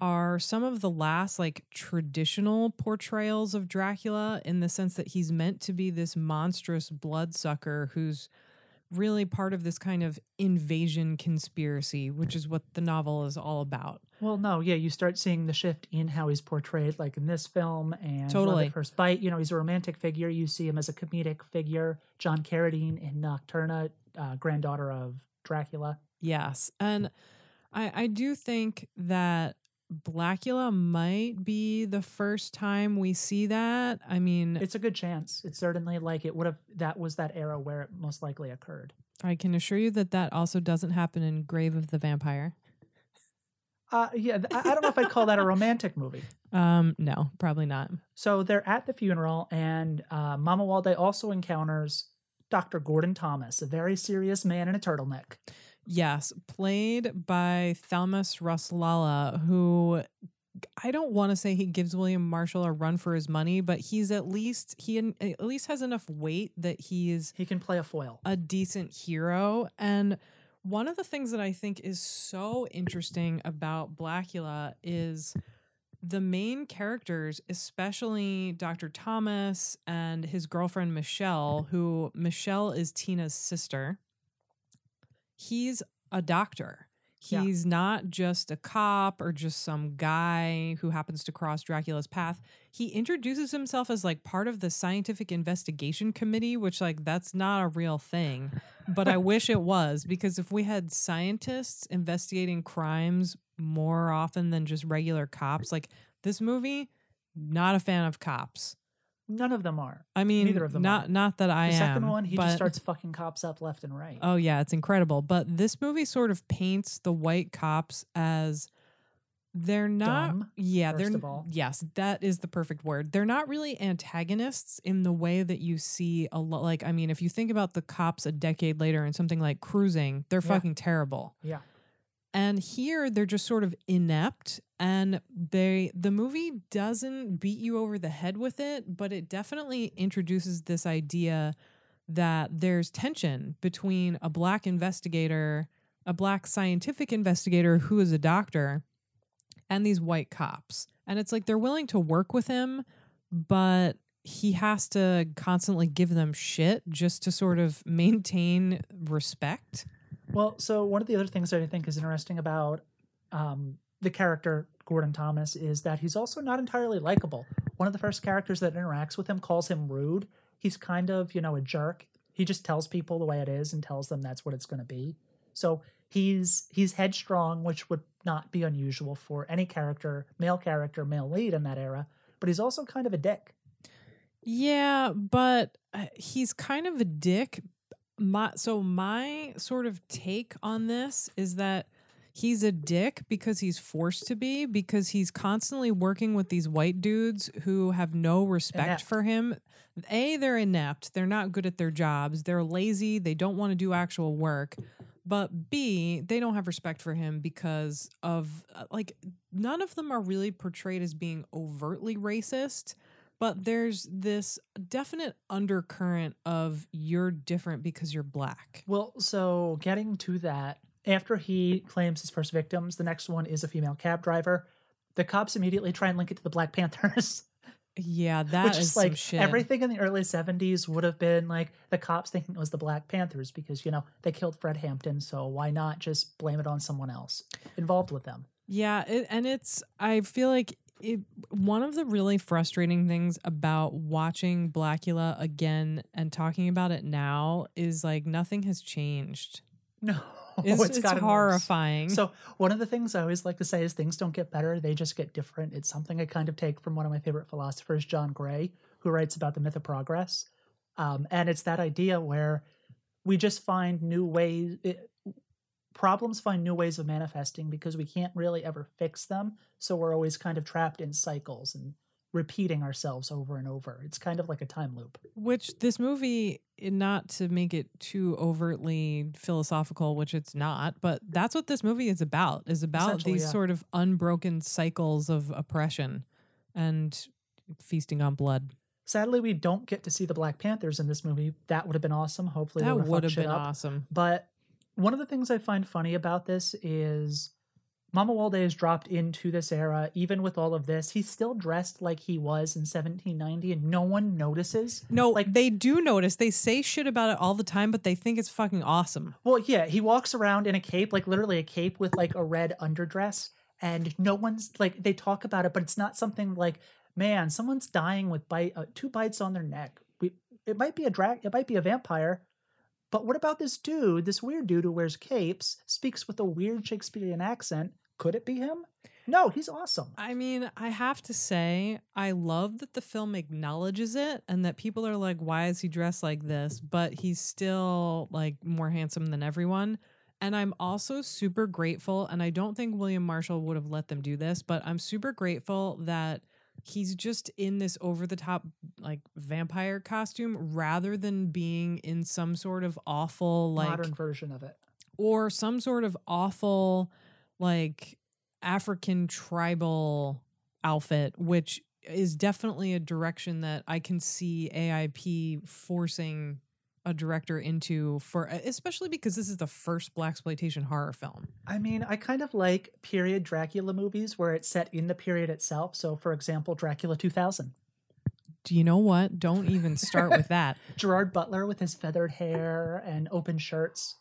are some of the last like traditional portrayals of Dracula in the sense that he's meant to be this monstrous bloodsucker who's really part of this kind of invasion conspiracy, which is what the novel is all about. Well, no, yeah, you start seeing the shift in how he's portrayed, like in this film and Totally. First Bite. You know, he's a romantic figure. You see him as a comedic figure. John Carradine in Nocturna, uh, granddaughter of Dracula. Yes. And I, I do think that Blacula might be the first time we see that. I mean, It's a good chance. It's certainly like it would have. That was that era where it most likely occurred. I can assure you that that also doesn't happen in Grave of the Vampire. Uh, yeah, I, I don't know if I'd call that a romantic movie. (laughs) Um, no, probably not. So they're at the funeral, and uh, Mamuwalde also encounters Dr. Gordon Thomas, a very serious man in a turtleneck. Yes, played by Thalmus Rasulala, who I don't want to say he gives William Marshall a run for his money, but he's at least he at least has enough weight that he's He can play a foil. a decent hero. And one of the things that I think is so interesting about Blacula is the main characters, especially Dr. Thomas and his girlfriend Michelle, who Michelle is Tina's sister. He's a doctor. Yeah. He's not just a cop or just some guy who happens to cross Dracula's path. He introduces himself as like part of the scientific investigation committee, which like that's not a real thing. But I wish it was because if we had scientists investigating crimes more often than just regular cops, like this movie, not a fan of cops. None of them are. I mean, Neither of them not are. not that I The am. second one, he but, just starts fucking cops up left and right. Oh yeah, it's incredible. But this movie sort of paints the white cops as they're not Dumb, yeah, first they're of all. yes, that is the perfect word. They're not really antagonists in the way that you see a lot like I mean, if you think about the cops a decade later and something like cruising, they're Yeah. fucking terrible. Yeah. And here they're just sort of inept and they the movie doesn't beat you over the head with it, but it definitely introduces this idea that there's tension between a black investigator, a black scientific investigator who is a doctor, and these white cops. And it's like they're willing to work with him, but he has to constantly give them shit just to sort of maintain respect. Well, so one of the other things that I think is interesting about um, the character Gordon Thomas is that he's also not entirely likable. One of the first characters that interacts with him calls him rude. He's kind of, you know, a jerk. He just tells people the way it is and tells them that's what it's going to be. So he's he's headstrong, which would not be unusual for any character, male character, male lead in that era. But he's also kind of a dick. Yeah, but uh, he's kind of a dick. My so my sort of take on this is that he's a dick because he's forced to be because he's constantly working with these white dudes who have no respect Inept. for him. A, they're inept. They're not good at their jobs. They're lazy. They don't want to do actual work. But B, they don't have respect for him because of uh, like none of them are really portrayed as being overtly racist, but there's this definite undercurrent of you're different because you're black. Well, so getting to that, after he claims his first victims, the next one is a female cab driver. The cops immediately try and link it to the Black Panthers. (laughs) Yeah, that which is is like everything in the early 70s would have been like the cops thinking it was the Black Panthers because, you know, they killed Fred Hampton. So why not just blame it on someone else involved with them? Yeah, it, and it's I feel like it, one of the really frustrating things about watching Blacula again and talking about it now is like nothing has changed. No, It's, it's, worse. horrifying. So one of the things I always like to say is things don't get better; they just get different. It's something I kind of take from one of my favorite philosophers, John Gray, who writes about the myth of progress, um, and it's that idea where we just find new ways. It, problems find new ways of manifesting because we can't really ever fix them, so we're always kind of trapped in cycles and repeating ourselves over and over. It's kind of like a time loop. which this movie, not to make it too overtly philosophical, which it's not, but that's what this movie is about. Is about these yeah. sort of unbroken cycles of oppression and feasting on blood. Sadly, we don't get to see the Black Panthers in this movie. That would have been awesome. Hopefully, that would have been up. awesome. But one of the things I find funny about this is Mamuwalde is dropped into this era. Even with all of this, he's still dressed like he was in 1790, and no one notices. No, Like- like they do notice. They say shit about it all the time, but they think it's fucking awesome. Well, yeah, he walks around in a cape, like literally a cape with like a red underdress, and no one's like they talk about it, but it's not something like, man, someone's dying with bite uh, two bites on their neck. We, it might be a drag, it might be a vampire. But what about this dude, this weird dude who wears capes, speaks with a weird Shakespearean accent? Could it be him? No, he's awesome. I mean, I have to say, I love that the film acknowledges it and that people are like, why is he dressed like this? But he's still like more handsome than everyone. And I'm also super grateful, and I don't think William Marshall would have let them do this, but I'm super grateful that he's just in this over the top like vampire costume rather than being in some sort of awful like Modern version of it. or some sort of awful like African tribal outfit, which is definitely a direction that I can see AIP forcing a director into for especially because this is the first black exploitation horror film. I mean, I kind of like period Dracula movies where it's set in the period itself. So, for example, Dracula 2000. Do you know what? Don't even start with (laughs) that. Gerard Butler with his feathered hair and open shirts.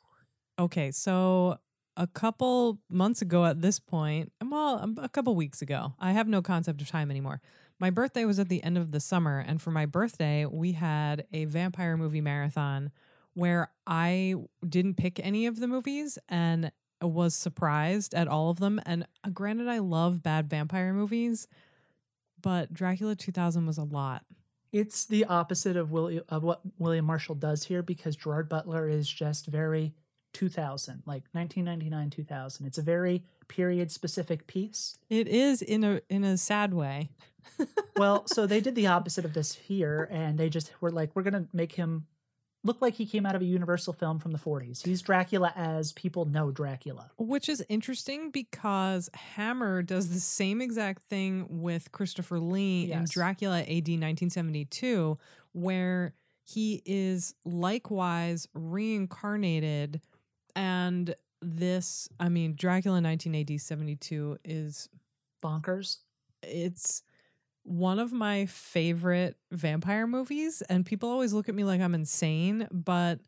Okay, so a couple months ago at this point, well, a couple weeks ago, I have no concept of time anymore. My birthday was at the end of the summer, and for my birthday, we had a vampire movie marathon where I didn't pick any of the movies and was surprised at all of them. And uh, granted, I love bad vampire movies, but Dracula 2000 was a lot. It's the opposite of, William, of what William Marshall does here because Gerard Butler is just very 2000, like 1999 2000. It's a very period specific piece. It is in a in a sad way. (laughs) Well, so they did the opposite of this here, and they just were like, we're going to make him look like he came out of a Universal film from the 40s. He's Dracula as people know Dracula. Which is interesting because Hammer does the same exact thing with Christopher Lee in Dracula AD 1972, where he is likewise reincarnated. And this, I mean, Dracula 19 AD 72 is, Bonkers. it's one of my favorite vampire movies. And people always look at me like I'm insane, but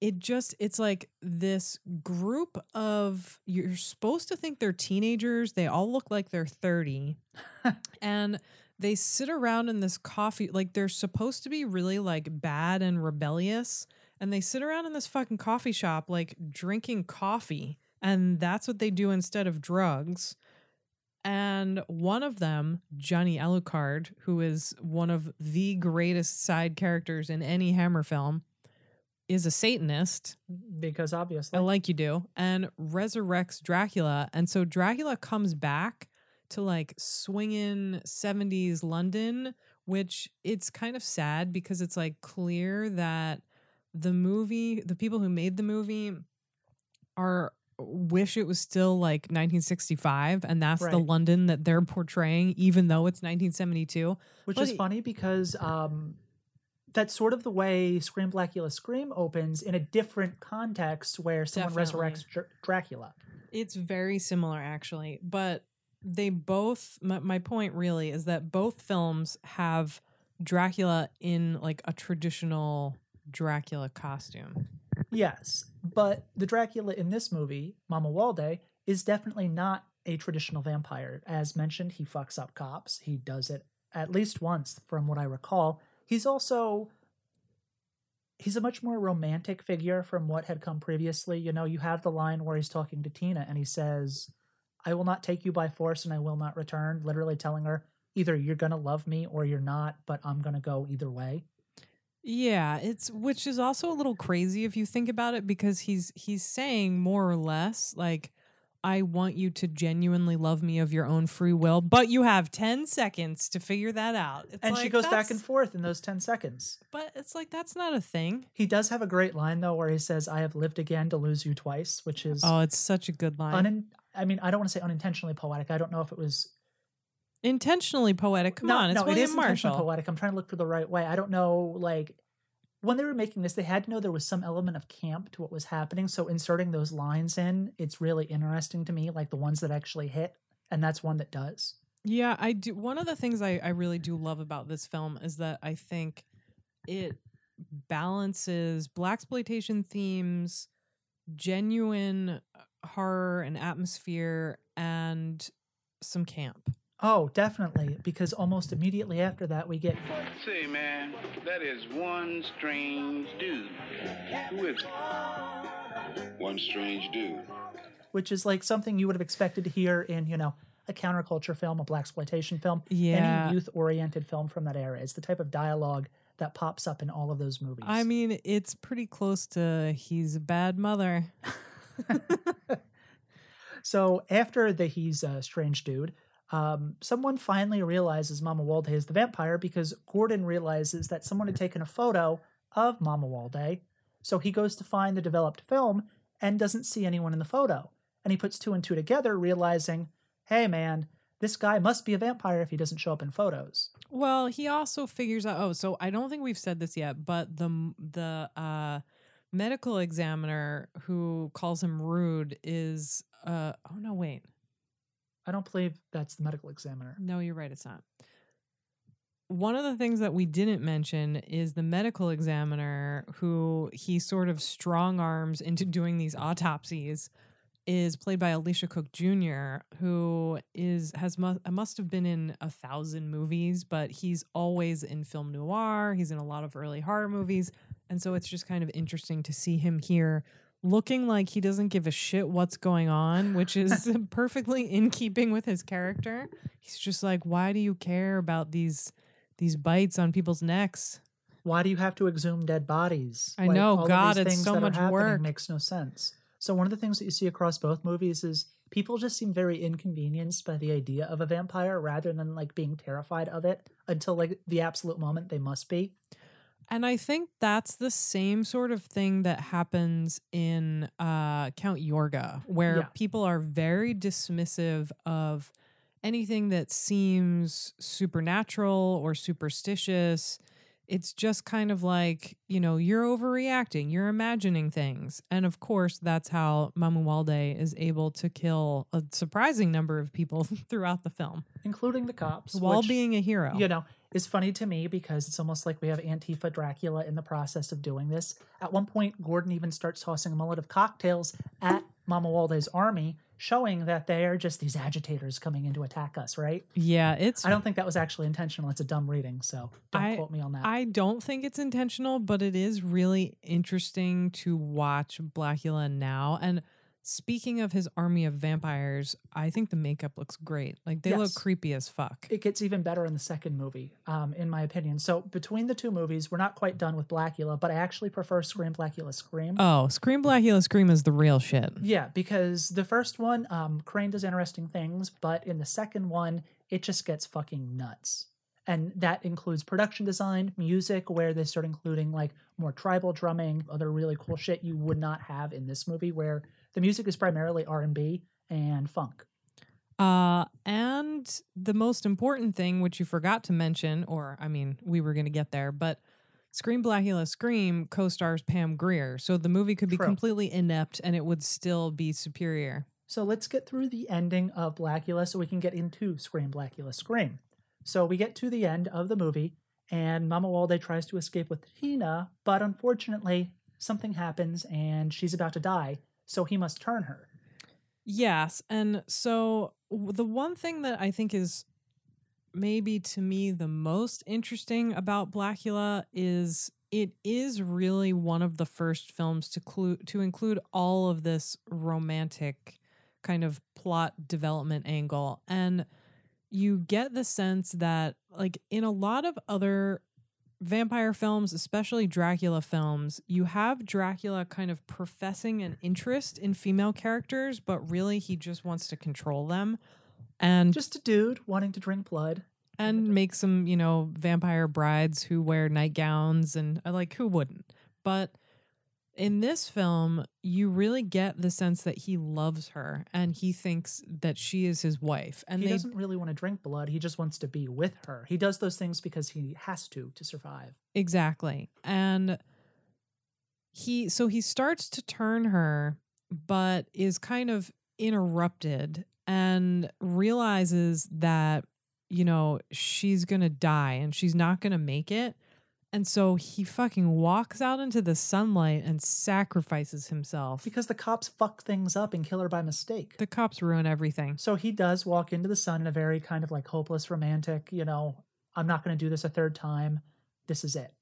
it just it's like this group of you're supposed to think they're teenagers they all look like they're 30 (laughs) and they sit around in this coffee like they're supposed to be really like bad and rebellious and they sit around in this fucking coffee shop like drinking coffee and that's what they do instead of drugs and one of them johnny alucard who is one of the greatest side characters in any hammer film is a satanist Because obviously. I like you do, and resurrects Dracula. And so Dracula comes back to like swinging 70s London, which it's kind of sad because it's like clear that the movie, the people who made the movie are wish it was still like 1965 and that's the London that they're portraying even though it's 1972. Which But is it- funny because um, that's sort of the way Scream Blackula Scream opens in a different context where someone Definitely. resurrects Dr- Dracula. It's very similar, actually, but they both. My, my point really is that both films have Dracula in like a traditional Dracula costume. Yes, but the Dracula in this movie, Mamuwalde, is definitely not a traditional vampire. As mentioned, he fucks up cops. He does it at least once, from what I recall. He's also he's a much more romantic figure from what had come previously. You know, you have the line where he's talking to Tina and he says, "I will not take you by force and I will not return," literally telling her either you're to love me or you're not, but I'm to go either way. Yeah, it's which is also a little crazy if you think about it because he's he's saying more or less like I want you to genuinely love me of your own free will, but you have 10 seconds to figure that out. It's And she goes back and forth in those 10 seconds. But it's like that's not a thing. He does have a great line though, where he says, "I have lived again to lose you twice," which is Oh, it's such a good line. unin- I mean, I don't want to say unintentionally poetic. I don't know if it was. Intentionally poetic. Come no, on, it's no, it William is intentionally Marshall. poetic. I'm trying to look for the right way. I don't know, like when they were making this, they had to know there was some element of camp to what was happening. So inserting those lines in, it's really interesting to me, like the ones that actually hit, and that's one that does. Yeah, I do. One of the things I, I really do love about this film is that I think it balances black exploitation themes, genuine uh, horror and atmosphere, and some camp. Oh, definitely, because almost immediately after that, we get Say, man, that is one strange dude. Who is it? One strange dude. which is like something you would have expected to hear in, you know, a counterculture film, a black exploitation film, Yeah. any youth oriented film from that era. It's the type of dialogue that pops up in all of those movies. I mean, it's pretty close to he's a bad mother. (laughs) so after the he's a strange dude, um, someone finally realizes Mamuwalde is the vampire because Gordon realizes that someone had taken a photo of Mamuwalde. So he goes to find the developed film and doesn't see anyone in the photo. And he puts two and two together, realizing, hey man, this guy must be a vampire if he doesn't show up in photos. Well, he also figures out. Oh, so I don't think we've said this yet, but the the uh, medical examiner who calls him rude is. Uh, oh no, wait. I don't believe that's the medical examiner. No, you're right. It's not. One of the things that we didn't mention is the medical examiner who he sort of strong arms into doing these autopsies is played by Elisha Cook Jr., who is has mu- must have been in a thousand movies, but he's always in film noir. He's in a lot of early horror movies, and so it's just kind of interesting to see him here looking like he doesn't give a shit what's going on, which is (laughs) (laughs) perfectly in keeping with his character. He's just like, why do you care about these these bites on people's necks? Why do you have to exhume dead bodies? I know, God, it's so much work. Makes no sense. So one of the things that you see across both movies is people just seem very inconvenienced by the idea of a vampire rather than like being terrified of it until like the absolute moment they must be. And I think that's the same sort of thing that happens in uh, Count Yorga, where Yeah. people are very dismissive of anything that seems supernatural or superstitious. It's just kind of like, you know, you're overreacting, you're imagining things. And of course, that's how Mamuwalde is able to kill a surprising number of people (laughs) throughout the film including the cops. while which, being a hero. you know, is funny to me because it's almost like we have Antifa Dracula in the process of doing this. At one point, Gordon even starts tossing a Molotov cocktails at Mamuwalde's army, showing that they are just these agitators coming in to attack us, right? yeah, it's I don't think that was actually intentional. It's a dumb reading, so don't I- quote me on that. I don't think it's intentional, but it is really interesting to watch Blacula now. And speaking of his army of vampires, I think the makeup looks great. Like they look creepy as fuck. it gets even better in the second movie, um, in my opinion. So between the two movies, we're not quite done with Blacula, but I actually prefer Scream Blacula Scream. Oh, Scream Blacula Scream is the real shit. Yeah, because the first one, um, Crain does interesting things, but in the second one, it just gets fucking nuts. And that includes production design, music, where they start including like more tribal drumming, other really cool shit you would not have in this movie, where The music is primarily R&B and funk. Uh, and the most important thing, which you forgot to mention, or I mean, we were going to get there, but Scream Blacula Scream co stars Pam Grier. So the movie could be True. completely inept and it would still be superior. So let's get through the ending of Blacula so we can get into Scream Blacula Scream. So we get to the end of the movie and Mamuwalde tries to escape with Tina, but unfortunately something happens and she's about to die, so he must turn her. Yes. And so the one thing that I think is maybe to me the most interesting about Blacula is it is really one of the first films to clu- to include all of this romantic kind of plot development angle and you get the sense that like in a lot of other vampire films, especially Dracula films, you have Dracula kind of professing an interest in female characters, but really he just wants to control them and Just a dude wanting to drink blood. and (laughs) make some, you know, vampire brides who wear nightgowns and uh, like who wouldn't. But in this film, you really get the sense that he loves her and he thinks that she is his wife. And he they doesn't really want to drink blood, he just wants to be with her. He does those things because he has to to survive. Exactly. And he so he starts to turn her but is kind of interrupted and realizes that you know she's going to die and she's not going to make it. And so he fucking walks out into the sunlight and sacrifices himself. Because the cops fuck things up and kill her by mistake. The cops ruin everything. So he does walk into the sun in a very kind of like hopeless romantic, you know, I'm not going to do this a third time. This is it.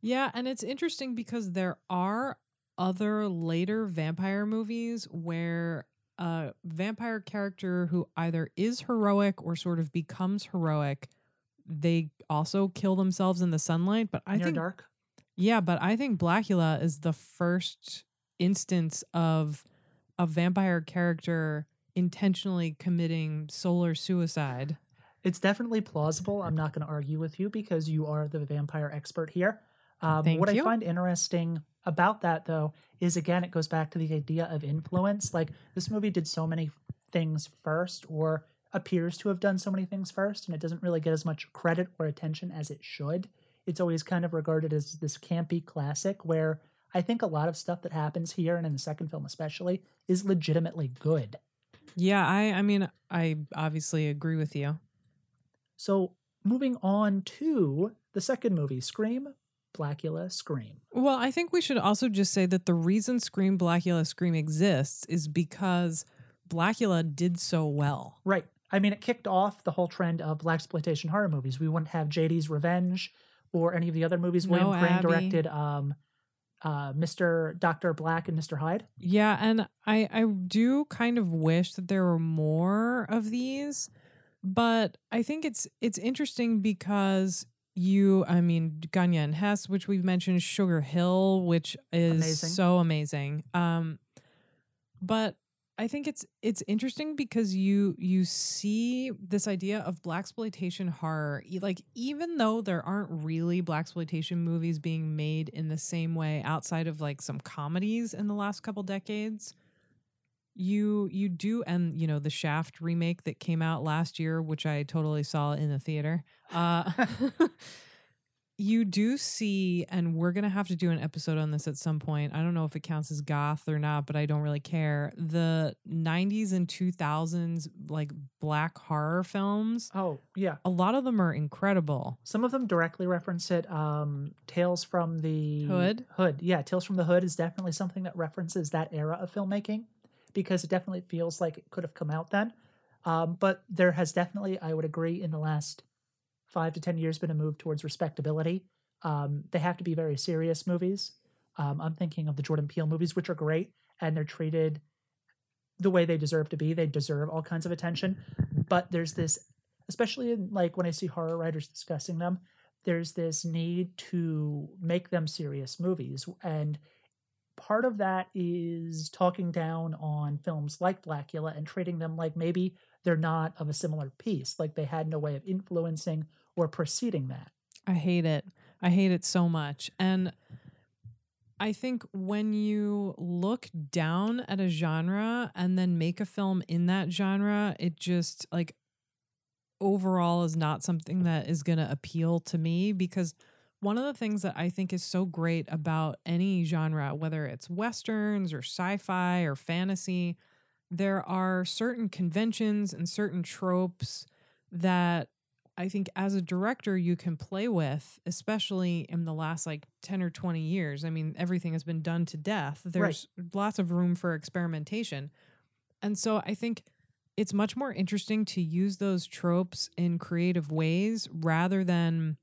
Yeah, and it's interesting because there are other later vampire movies where a vampire character who either is heroic or sort of becomes heroic, they also kill themselves in the sunlight. But I Near think, dark. yeah, but I think Blacula is the first instance of a vampire character intentionally committing solar suicide. It's definitely plausible. I'm not going to argue with you because you are the vampire expert here. Um, what you. I find interesting about that, though, is again, it goes back to the idea of influence. Like, this movie did so many things first, or appears to have done so many things first, and it doesn't really get as much credit or attention as it should. It's always kind of regarded as this campy classic where I think a lot of stuff that happens here and in the second film, especially, is legitimately good. Yeah, I I mean, I obviously agree with you. So, moving on to the second movie, Scream, Blacula, Scream. Well, I think we should also just say that the reason Scream Blacula Scream exists is because Blacula did so well. Right. I mean, it kicked off the whole trend of black exploitation horror movies. We wouldn't have JD's Revenge or any of the other movies. William No Crain directed um, uh, Mr. Doctor Black and Mr. Hyde. Yeah, and I I do kind of wish that there were more of these, but I think it's it's interesting because you I mean Ganja and Hess, which we've mentioned, Sugar Hill, which is Amazing. so amazing. Um, but I think it's it's interesting because you you see this idea of black exploitation horror. Like even though there aren't really black exploitation movies being made in the same way outside of like some comedies in the last couple decades, you you do and you know the Shaft remake that came out last year, which I totally saw in the theater. Uh, (laughs) (laughs) you do see, and we're gonna have to do an episode on this at some point. I don't know if it counts as goth or not, but I don't really care. The '90s and 2000s like black horror films, Oh, yeah. a lot of them are incredible. Some of them directly reference it. Um, Tales from the Hood? Hood, yeah. Tales from the Hood is definitely something that references that era of filmmaking because it definitely feels like it could have come out then. Um, but there has definitely, I would agree, in the last five to ten years, been a move towards respectability. Um, they have to be very serious movies. Um, I'm thinking of the Jordan Peele movies, which are great and they're treated the way they deserve to be. They deserve all kinds of attention. But there's this, especially in like when I see horror writers discussing them, there's this need to make them serious movies. And part of that is talking down on films like Blacula and treating them like maybe they're not of a similar piece, like they had no way of influencing or preceding that. I hate it. I hate it so much. And I think when you look down at a genre and then make a film in that genre, it just like overall is not something that is going to appeal to me because one of the things that I think is so great about any genre, whether it's westerns or sci fi or fantasy, there are certain conventions and certain tropes that I think as a director you can play with, especially in the last like 10 or 20 years. I mean, everything has been done to death. There's lots of room for experimentation. And so I think it's much more interesting to use those tropes in creative ways rather than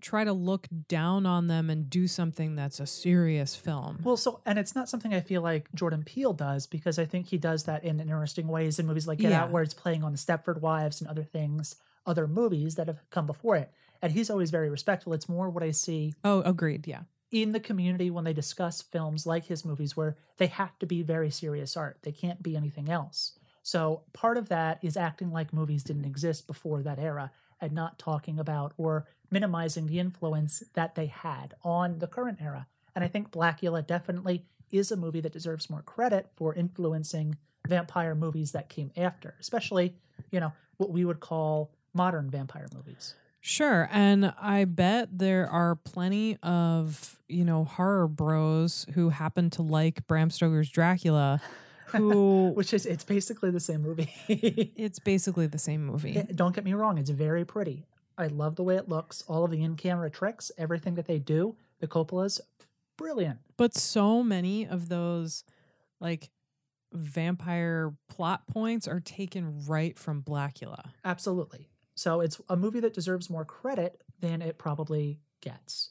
try to look down on them and do something that's a serious film. Well, so and it's not something I feel like Jordan Peele does because I think he does that in interesting ways in movies like Get Yeah. Out, where it's playing on the Stepford Wives and other things, other movies that have come before it. And he's always very respectful. It's more what I see Oh, agreed. Yeah. in the community when they discuss films like his movies, where they have to be very serious art. They can't be anything else. So part of that is acting like movies didn't exist before that era and not talking about or minimizing the influence that they had on the current era. And I think Blacula definitely is a movie that deserves more credit for influencing vampire movies that came after, especially, you know, what we would call modern vampire movies. Sure. And I bet there are plenty of, you know, horror bros who happen to like Bram Stoker's Dracula (laughs) who Which is it's basically the same movie. it's basically the same movie. (laughs) Don't get me wrong, it's very pretty. I love the way it looks, all of the in-camera tricks, everything that they do. The Coppolas, brilliant. But so many of those like vampire plot points are taken right from Blacula. Absolutely. So it's a movie that deserves more credit than it probably gets.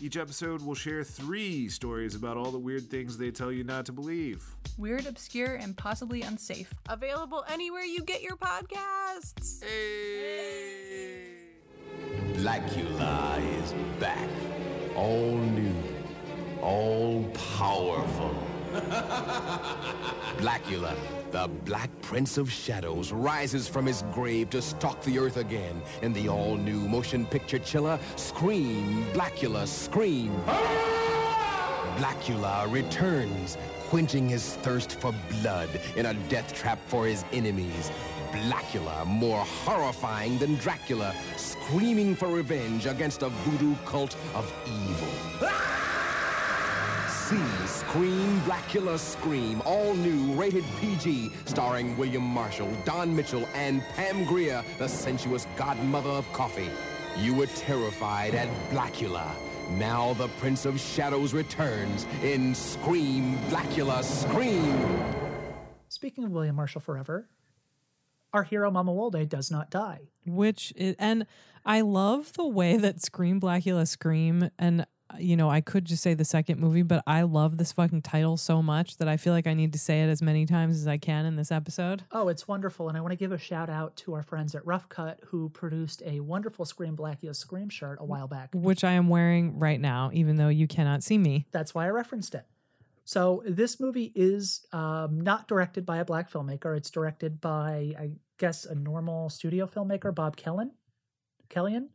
Each episode will share three stories about all the weird things they tell you not to believe. Weird, obscure, and possibly unsafe. Available anywhere you get your podcasts. Blacula is back. All new. All powerful. Blacula, the Black Prince of Shadows, rises from his grave to stalk the earth again in the all-new motion picture chiller Scream, Blacula, Scream. Blacula returns, quenching his thirst for blood in a death trap for his enemies. Blacula, more horrifying than Dracula, screaming for revenge against a voodoo cult of evil. See Scream, Blacula Scream, all new, rated PG, starring William Marshall, Don Mitchell, and Pam Grier, the sensuous godmother of coffee. You were terrified at Blacula. Now the Prince of Shadows returns in Scream, Blacula Scream. Speaking of William Marshall Forever, our hero Mamuwalde does not die. which is, and I love the way that Scream Blacula Scream and you know I could just say the second movie, but I love this fucking title so much that I feel like I need to say it as many times as I can in this episode. Oh, it's wonderful. And I want to give a shout out to our friends at Rough Cut who produced a wonderful Scream Blacula Scream shirt a while back. Which I am wearing right now, even though you cannot see me. That's why I referenced it. So this movie is um, not directed by a black filmmaker. It's directed by, I guess, a normal studio filmmaker, Bob Kelljan. Kelljan.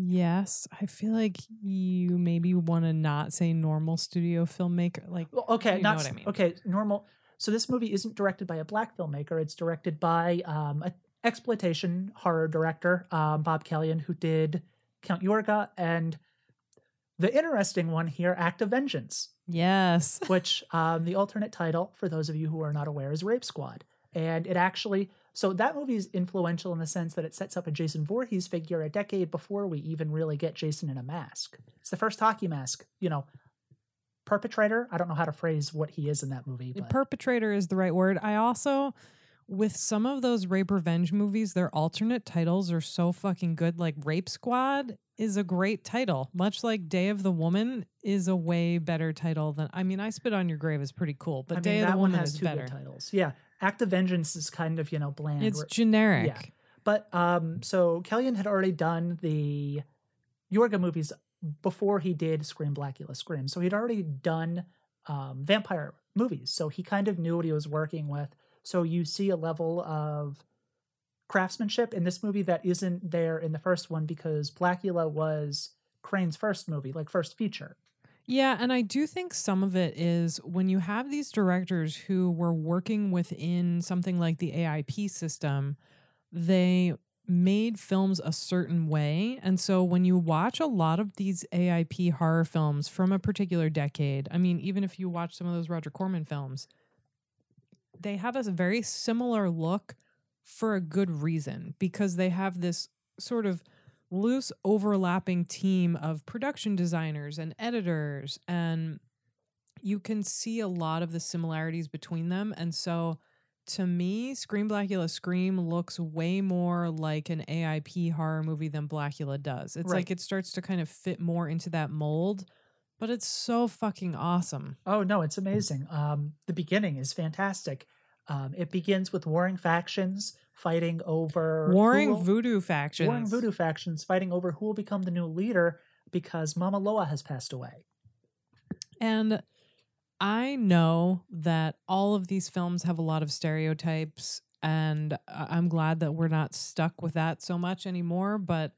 Yes, I feel like you maybe want to not say normal studio filmmaker. Like, Well, okay, you not I mean. okay. Normal. So this movie isn't directed by a black filmmaker. It's directed by um, an exploitation horror director, um, Bob Kelljan, who did Count Yorga and the interesting one here, Act of Vengeance. Yes. (laughs) which um, the alternate title, for those of you who are not aware, is Rape Squad. And it actually, so that movie is influential in the sense that it sets up a Jason Voorhees figure a decade before we even really get Jason in a mask. It's the first hockey mask, you know, perpetrator. I don't know how to phrase what he is in that movie, but Perpetrator is the right word. I also with some of those rape revenge movies, their alternate titles are so fucking good. Like Rape Squad is a great title, much like Day of the Woman is a way better title than. I mean, I Spit on Your Grave is pretty cool, but I mean, Day of that the one Woman has is two better. good titles. Yeah, Act of Vengeance is kind of you know bland. It's We're- generic. Yeah, but um, so Kelljan had already done the Yorga movies before he did Scream Blacula Scream, so he'd already done um, vampire movies, so he kind of knew what he was working with. So you see a level of craftsmanship in this movie that isn't there in the first one because Blacula was Crain's first movie, like first feature. Yeah, and I do think some of it is when you have these directors who were working within something like the AIP system, they made films a certain way. And so when you watch a lot of these AIP horror films from a particular decade, I mean, even if you watch some of those Roger Corman films, they have a very similar look for a good reason because they have this sort of loose overlapping team of production designers and editors and you can see a lot of the similarities between them and so to me scream blacula scream looks way more like an aip horror movie than blacula does it's Right. like it starts to kind of fit more into that mold but it's so fucking awesome Oh no, it's amazing. Um, the beginning is fantastic. Um, it begins with warring factions fighting over warring will- voodoo factions warring voodoo factions fighting over who will become the new leader because Mama Loa has passed away. And I know that all of these films have a lot of stereotypes, and I'm glad that we're not stuck with that so much anymore. But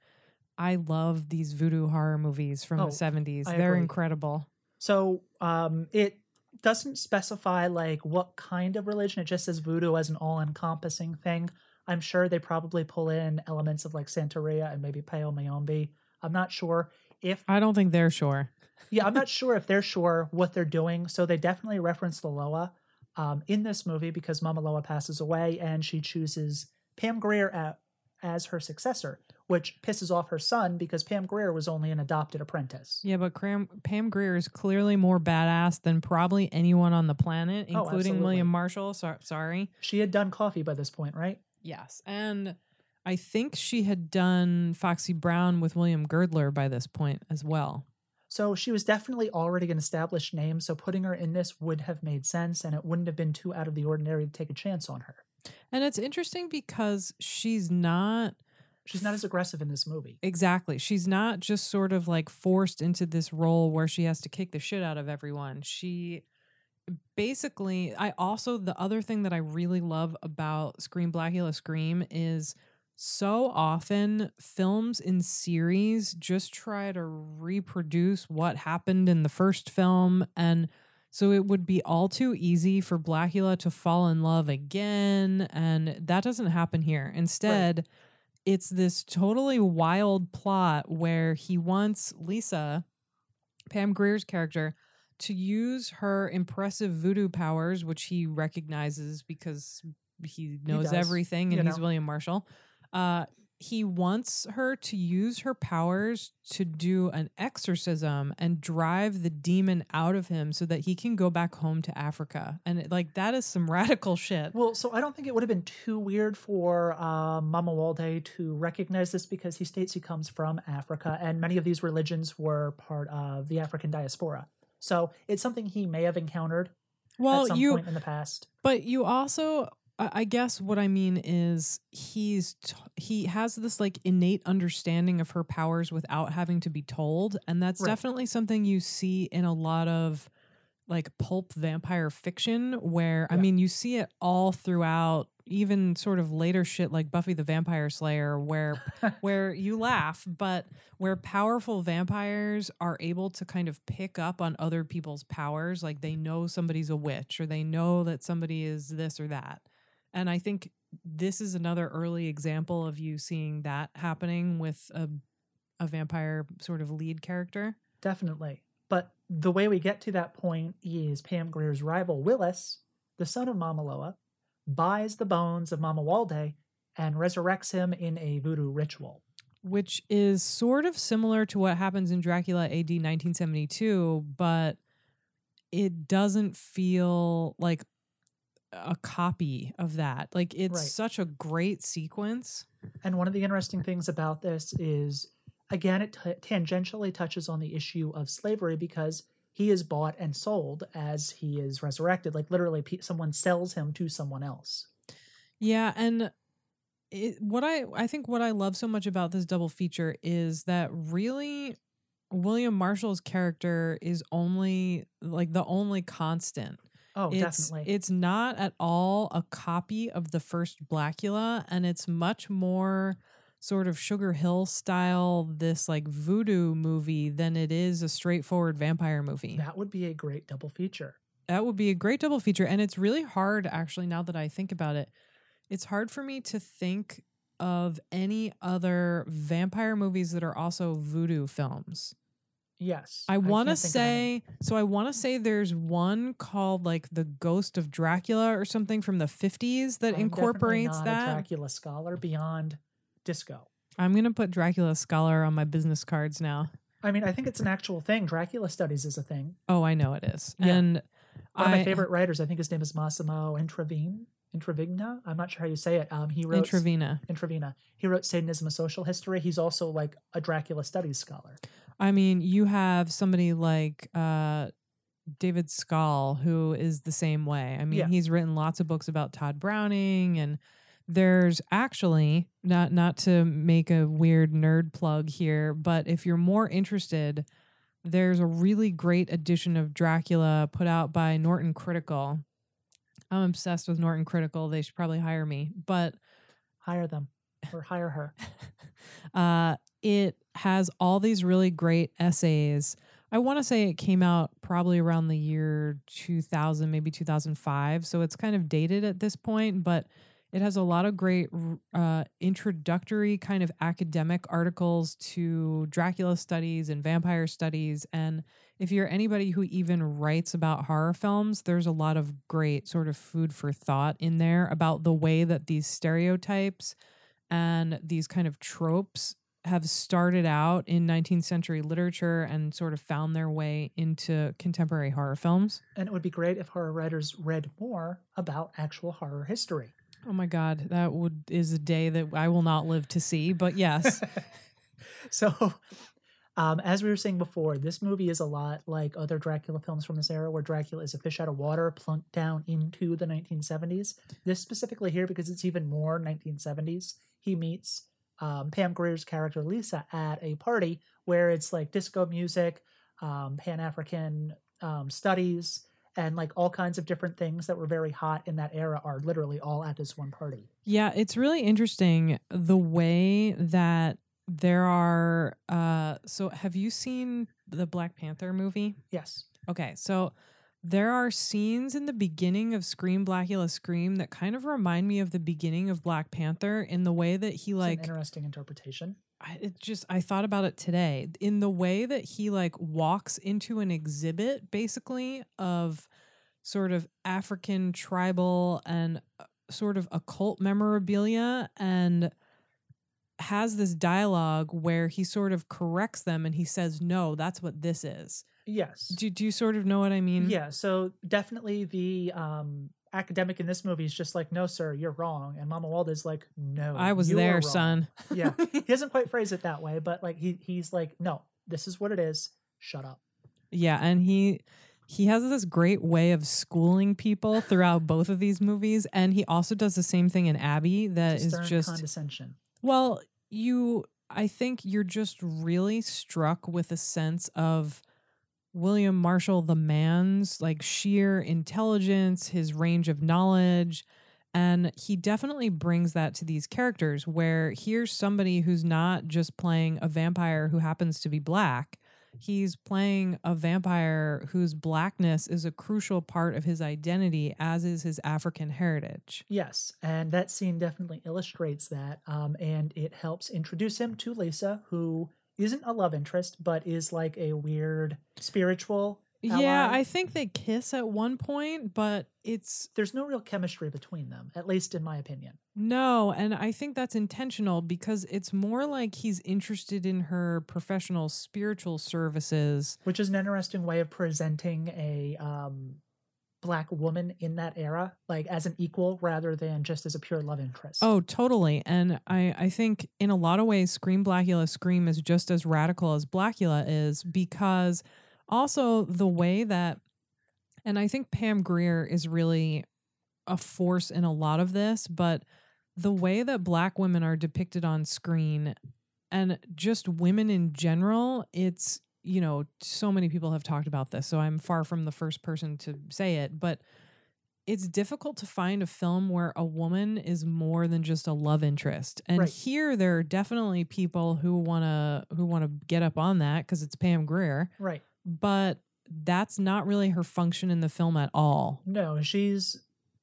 I love these voodoo horror movies from Oh, the 70s. I They're agree. incredible. So um, it doesn't specify like what kind of religion. It just says voodoo as an all-encompassing thing. I'm sure they probably pull in elements of like Santeria and maybe Palo Mayombe. I'm not sure if I don't think they're sure. yeah, I'm not (laughs) sure if they're sure what they're doing. So they definitely reference the Loa um, in this movie because Mama Loa passes away and she chooses Pam Grier a as her successor, which pisses off her son because Pam Grier was only an adopted apprentice. Yeah, but Cram- Pam Grier is clearly more badass than probably anyone on the planet, Oh, including absolutely. William Marshall. So- sorry. She had done Coffy by this point, right? Yes. And I think she had done Foxy Brown with William Girdler by this point as well. So she was definitely already an established name, so putting her in this would have made sense and it wouldn't have been too out of the ordinary to take a chance on her. And it's interesting because she's not She's not as aggressive in this movie. exactly. She's not just sort of like forced into this role where she has to kick the shit out of everyone. She basically, I also, the other thing that I really love about Scream Blacula Scream is so often films in series just try to reproduce what happened in the first film and so it would be all too easy for Blacula to fall in love again and that doesn't happen here. Instead, it's this totally wild plot where he wants Lisa, Pam Grier's character, to use her impressive voodoo powers, which he recognizes because he knows does, everything and you he's know. William Marshall. Uh, he wants her to use her powers to do an exorcism and drive the demon out of him so that he can go back home to Africa. And it, like that is some (laughs) radical shit. Well, so I don't think it would have been too weird for um, Mamuwalde to recognize this because he states he comes from Africa, and many of these religions were part of the African diaspora. So it's something he may have encountered Well, at some you point in the past. But you also, I guess, what I mean is he's t- he has this like innate understanding of her powers without having to be told, and that's Right. definitely something you see in a lot of like pulp vampire fiction. Where I mean, you see it all throughout, even sort of later shit like Buffy the Vampire Slayer, where (laughs) where you laugh, but where powerful vampires are able to kind of pick up on other people's powers, like they know somebody's a witch or they know that somebody is this or that. And I think this is another early example of you seeing that happening with a a vampire sort of lead character. Definitely. But the way we get to that point is Pam Grier's rival, Willis, the son of Mama Loa, buys the bones of Mamuwalde and resurrects him in a voodoo ritual. which is sort of similar to what happens in Dracula AD 1972, but it doesn't feel like a copy of that. Like it's Right. such a great sequence. And one of the interesting things about this is, again, it t- tangentially touches on the issue of slavery because he is bought and sold as he is resurrected. Like literally, someone sells him to someone else. Yeah, and it, what I I think what I love so much about this double feature is that really William Marshall's character is only like the only constant. Oh, it's, definitely. It's not at all a copy of the first Blacula, and it's much more sort of Sugar Hill style, this like voodoo movie than it is a straightforward vampire movie. That would be a great double feature. That would be a great double feature. And it's really hard, actually, now that I think about it. It's hard for me to think of any other vampire movies that are also voodoo films. Yes. I want to can't think of any. say, so I want to say there's one called like The Ghost of Dracula or something from the 50s that I'm incorporates that. A Dracula scholar beyond disco. I'm going to put Dracula Scholar on my business cards now. I mean, I think it's an actual thing. Dracula studies is a thing. Oh, I know it is. Yeah. And One of my I- favorite writers, I think his name is Massimo Intravine. Intravigna. I'm not sure how you say it. Um, he wrote Intravena. Intravina. He wrote Satanism: A Social History. He's also like a Dracula studies scholar. I mean, you have somebody like uh, David Skal, who is the same way. I mean, Yeah. he's written lots of books about Todd Browning, and there's actually not not to make a weird nerd plug here, but if you're more interested, there's a really great edition of Dracula put out by Norton Critical. I'm obsessed with Norton Critical. They should probably hire me, but Hire them or hire her. (laughs) uh, it has all these really great essays. I want to say it came out probably around the year 2000, maybe 2005. So it's kind of dated at this point, but it has a lot of great uh, introductory kind of academic articles to Dracula studies and vampire studies. And if you're anybody who even writes about horror films, there's a lot of great sort of food for thought in there about the way that these stereotypes and these kind of tropes have started out in 19th century literature and sort of found their way into contemporary horror films. And it would be great if horror writers read more about actual horror history. Oh my god, that would is a day that I will not live to see, but yes. (laughs) So, um, as we were saying before, this movie is a lot like other Dracula films from this era, where Dracula is a fish out of water plunked down into the 1970s. This specifically here because it's even more 1970s. He meets um, Pam Grier's character Lisa at a party where it's like disco music, um, Pan African um, studies, and like all kinds of different things that were very hot in that era are literally all at this one party. Yeah, it's really interesting the way that there are uh so have you seen the Black Panther movie? Yes. Okay, so there are scenes in the beginning of Scream Blacula Scream that kind of remind me of the beginning of Black Panther in the way that he like interesting interpretation. I, it just I thought about it today. In the way that he like walks into an exhibit basically of sort of African tribal and uh, sort of occult memorabilia and has this dialogue where he sort of corrects them and he says no that's what this is. Yes. do, do you sort of know what i mean? Yeah, so definitely the um academic in this movie is just like, no, sir, you're wrong. And Mamuwalde's like, no. i was there wrong." son Yeah. (laughs) he doesn't quite phrase it that way, but like he he's like, no, this is what it is. Shut up. Yeah, and he he has this great way of schooling people throughout both of these movies, and he also does the same thing in Abby. That is just condescension. well, you. I think you're just really struck with a sense of William Marshall, the man's like sheer intelligence, his range of knowledge. And he definitely brings that to these characters where here's somebody who's not just playing a vampire who happens to be black. He's playing a vampire whose blackness is a crucial part of his identity, as is his African heritage. Yes, and that scene definitely illustrates that. Um, and it helps introduce him to Lisa, who isn't a love interest, but is like a weird spiritual. Yeah. I think they kiss at one point, but it's there's no real chemistry between them, at least in my opinion. No, and I think that's intentional because it's more like he's interested in her professional spiritual services. Which is an interesting way of presenting a um black woman in that era, like as an equal rather than just as a pure love interest. Oh, totally. And I, I think in a lot of ways, Scream Blacula Scream is just as radical as Blacula is because also the way that, and I think Pam Grier is really a force in a lot of this, but the way that black women are depicted on screen and just women in general, it's, you know, so many people have talked about this. So I'm far from the first person to say it, but it's difficult to find a film where a woman is more than just a love interest. And Right. here there are definitely people who want to who want to get up on that cuz it's Pam Grier, right. but that's not really her function in the film at all. No, she's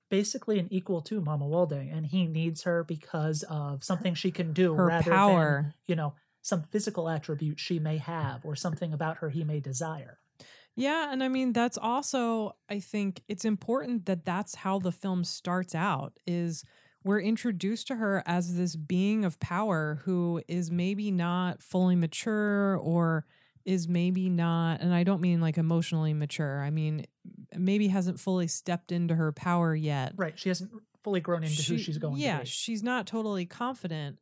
basically an equal to Mamuwalde, and he needs her because of something she can do Her rather than, power. you know, some physical attribute she may have or something about her he may desire. Yeah, and I mean that's also I think it's important that that's how the film starts out is we're introduced to her as this being of power who is maybe not fully mature or is maybe not and I don't mean like emotionally mature. I mean maybe hasn't fully stepped into her power yet. Right. She hasn't fully grown into who she's going yeah, to be. she's not totally confident,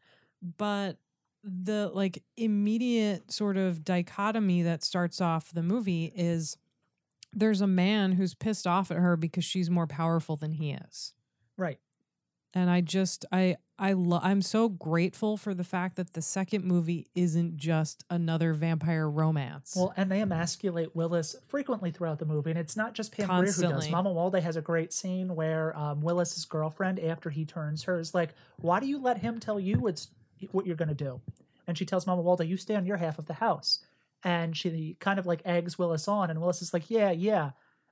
but the like immediate sort of dichotomy that starts off the movie is there's a man who's pissed off at her because she's more powerful than he is. Right. And I just I I lo- I'm so grateful for the fact that the second movie isn't just another vampire romance. Well, and they emasculate Willis frequently throughout the movie, and it's not just Pam Grier who does. Mamuwalde has a great scene where um, Willis's girlfriend, after he turns her, is like, "Why do you let him tell you what's what you're going to do?" And she tells Mamuwalde, "You stay on your half of the house." And she kind of like eggs Willis on, and Willis is like, "Yeah, yeah,"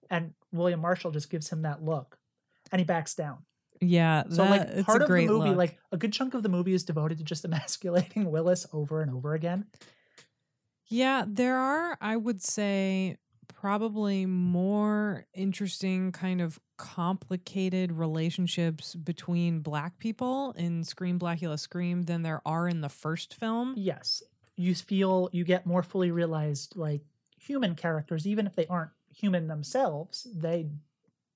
and William Marshall just gives him that look, and he backs down. yeah, So that, like it's part a of the movie, look. like a good chunk of the movie is devoted to just (laughs) emasculating Willis over and over again. Yeah, there are, I would say, probably more interesting, kind of complicated relationships between black people in Scream Blacula Scream than there are in the first film. Yes, you feel you get more fully realized like human characters, even if they aren't human themselves. They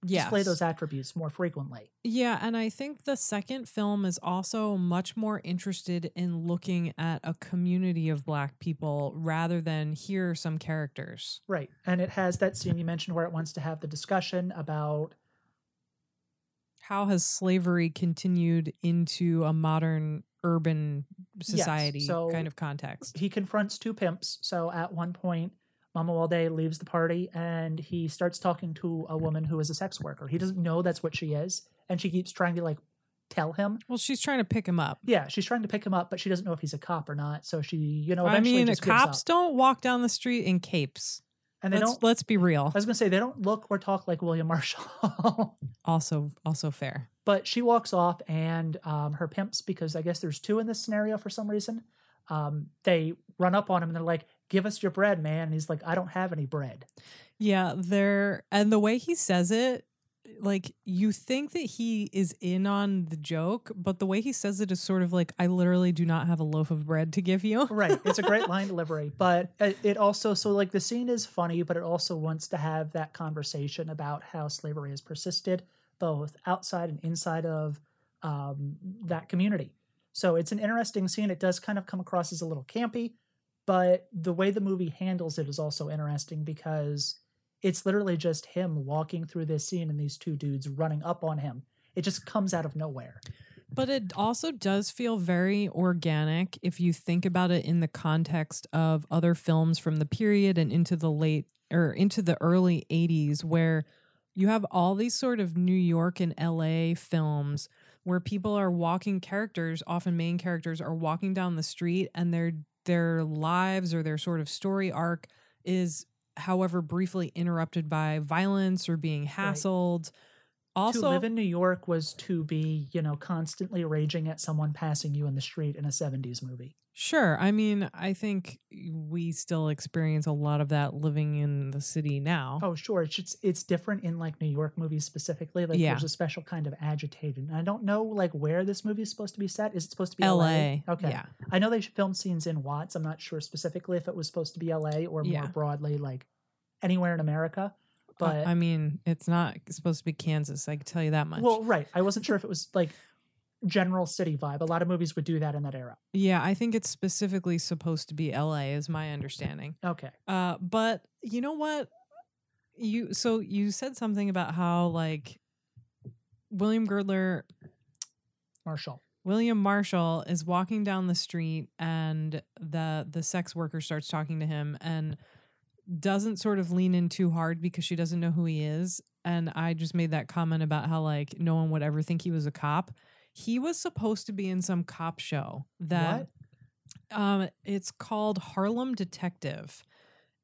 display those attributes more frequently. Yeah, and I think the second film is also much more interested in looking at a community of black people rather than here are some characters. Right, and it has that scene you mentioned where it wants to have the discussion about How has slavery continued into a modern urban Yes, society so kind of context? he confronts two pimps. So at one point, Mamuwalde leaves the party and he starts talking to a woman who is a sex worker. He doesn't know that's what she is, and she keeps trying to like tell him. Well, she's trying to pick him up. Yeah, she's trying to pick him up, but she doesn't know if he's a cop or not. So she, you know, I mean, cops don't walk down the street in capes. And they let's, don't- Let's be real. I was gonna say they don't look or talk like William (laughs) Marshall. Also, also fair. but she walks off, and um, her pimps, because I guess there's two in this scenario for some reason, um, they run up on him and they're like, "Give us your bread, man." And he's like, "I don't have any bread." Yeah, there and the way he says it, like you think that he is in on the joke, but the way he says it is sort of like, I literally do not have a loaf of bread to give you. right. It's a great (laughs) line delivery, but it, it also so like the scene is funny, but it also wants to have that conversation about how slavery has persisted both outside and inside of um, that community. So it's an interesting scene. It does kind of come across as a little campy, but the way the movie handles it is also interesting because it's literally just him walking through this scene and these two dudes running up on him. It just comes out of nowhere. But it also does feel very organic if you think about it in the context of other films from the period and into the late or into the early 80s where you have all these sort of New York and LA films where people are walking characters, often main characters are walking down the street and their their lives or their sort of story arc is however briefly interrupted by violence or being hassled. Also to live in New York was to be, you know, constantly raging at someone passing you in the street in a 70s movie. Sure. I mean, I think we still experience a lot of that living in the city now. Oh, sure. It's just, it's different in like New York movies specifically. Like Yeah. there's a special kind of agitated. And I don't know like where this movie is supposed to be set. Is it supposed to be LA, LA? Okay. yeah. I know they filmed scenes in Watts. I'm not sure specifically if it was supposed to be LA or more Yeah. broadly like anywhere in America. But I mean, it's not supposed to be Kansas. I can tell you that much. well, right. I wasn't sure if it was like general city vibe. A lot of movies would do that in that era. yeah, I think it's specifically supposed to be L.A. Is my understanding. Okay. Uh, but you know what? You so you said something about how like William Girdler, Marshall. William Marshall is walking down the street, and the the sex worker starts talking to him and doesn't sort of lean in too hard because she doesn't know who he is. And I just made that comment about how like no one would ever think he was a cop. He was supposed to be in some cop show that um it's called Harlem Detective.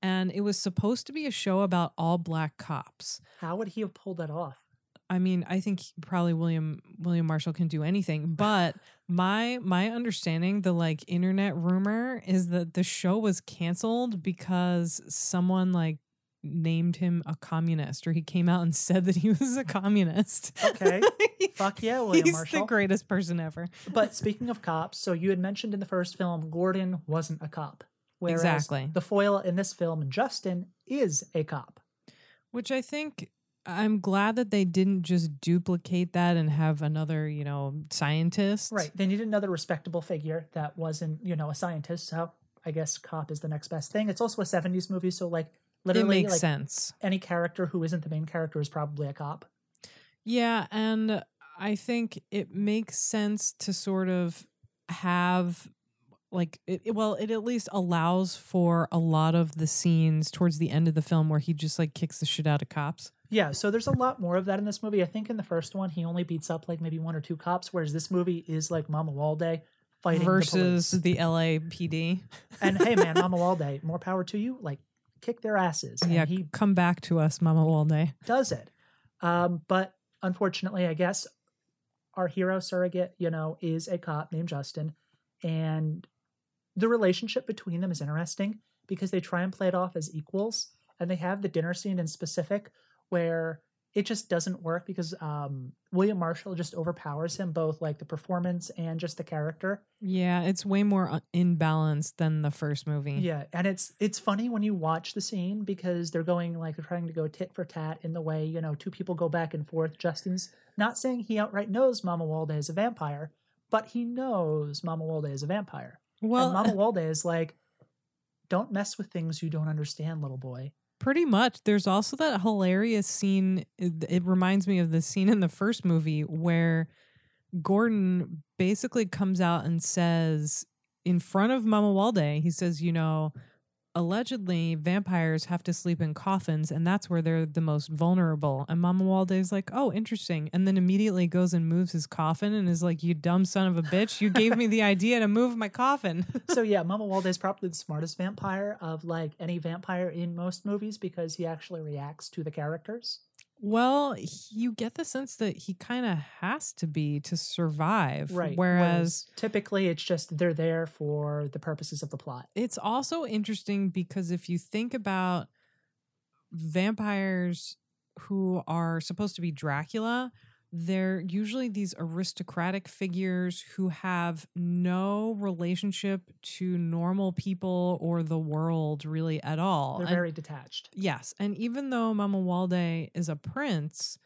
And it was supposed to be a show about all black cops. How would he have pulled that off? I mean, I think probably William William Marshall can do anything, but my my understanding, the like internet rumor is that the show was canceled because someone like named him a communist, or he came out and (laughs) said that he was a communist. Okay. (laughs) Fuck yeah, William Marshall. He's Marshall. the greatest person ever. But speaking of cops, so you had mentioned in the first film, Gordon wasn't a cop. Whereas Exactly. The foil in this film, Justin, is a cop. Which I think I'm glad that they didn't just duplicate that and have another, you know, scientist. Right. They need another respectable figure that wasn't, you know, a scientist. So I guess cop is the next best thing. It's also a 70s movie. So, like, literally, makes like, sense. any character who isn't the main character is probably a cop. Yeah, and I think it makes sense to sort of have like it, it- well it at least allows for a lot of the scenes towards the end of the film where he just like kicks the shit out of cops Yeah, so there's a lot more of that in this movie. I think in the first one, he only beats up like maybe one or two cops, whereas this movie is like Mamuwalde fighting versus the the, LAPD. And hey, man, Mama (laughs) Walde, more power to you. Like, kick their asses. And yeah, he come back to us, Mamuwalde. does it. Um, but unfortunately, I guess our hero surrogate, you know, is a cop named Justin, and the relationship between them is interesting because they try and play it off as equals, and they have the dinner scene in specific where it just doesn't work because um, William Marshall just overpowers him, both like the performance and just the character. Yeah, it's way more uh, in balance than the first movie. Yeah, and it's it's funny when you watch the scene because they're going like they're trying to go tit for tat in the way you know two people go back and forth. Justin's not saying he outright knows Mamuwalde is a vampire, but he knows Mamuwalde is a vampire. Well, and Mamuwalde is like, don't mess with things you don't understand, little boy. Pretty much. There's also that hilarious scene. Eh, it, it reminds me of the scene in the first movie where Gordon basically comes out and says, in front of Mamuwalde, he says, you know, allegedly vampires have to sleep in coffins and that's where they're the most vulnerable. And Mamuwalde is like, oh, interesting. And then immediately goes and moves his coffin and is like, you dumb son of a bitch. You gave me the (laughs) idea to move my coffin. (laughs) so yeah, Mamuwalde is probably the smartest vampire of like any vampire in most movies because he actually reacts to the characters. Well, you get the sense that he kind of has to be to survive. Right. Whereas typically it's just they're there for the purposes of the plot. it's also interesting because if you think about vampires who are supposed to be Dracula, they're usually these aristocratic figures who have no relationship to normal people or the world really at all. They're And- very detached. Yes. And even though Mamuwalde is a prince,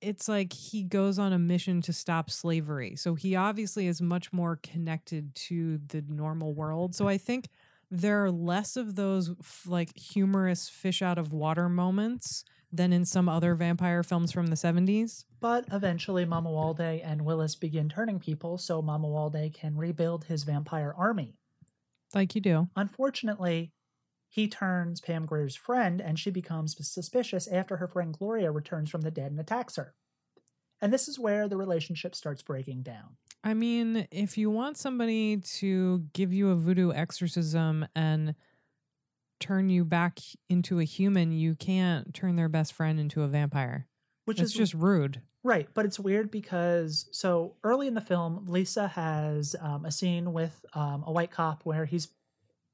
it's like he goes on a mission to stop slavery. So he obviously is much more connected to the normal world. So I think there are less of those f- like humorous fish out of water moments than in some other vampire films from the 70s. But eventually, Mamuwalde and Willis begin turning people so Mamuwalde can rebuild his vampire army. Like you do. Unfortunately, he turns Pam Grier's friend and she becomes suspicious after her friend Gloria returns from the dead and attacks her. And this is where the relationship starts breaking down. I mean, if you want somebody to give you a voodoo exorcism and turn you back into a human, you can't turn their best friend into a vampire. Which It's is just rude. Right, but it's weird because so early in the film, Lisa has um, a scene with um, a white cop where he's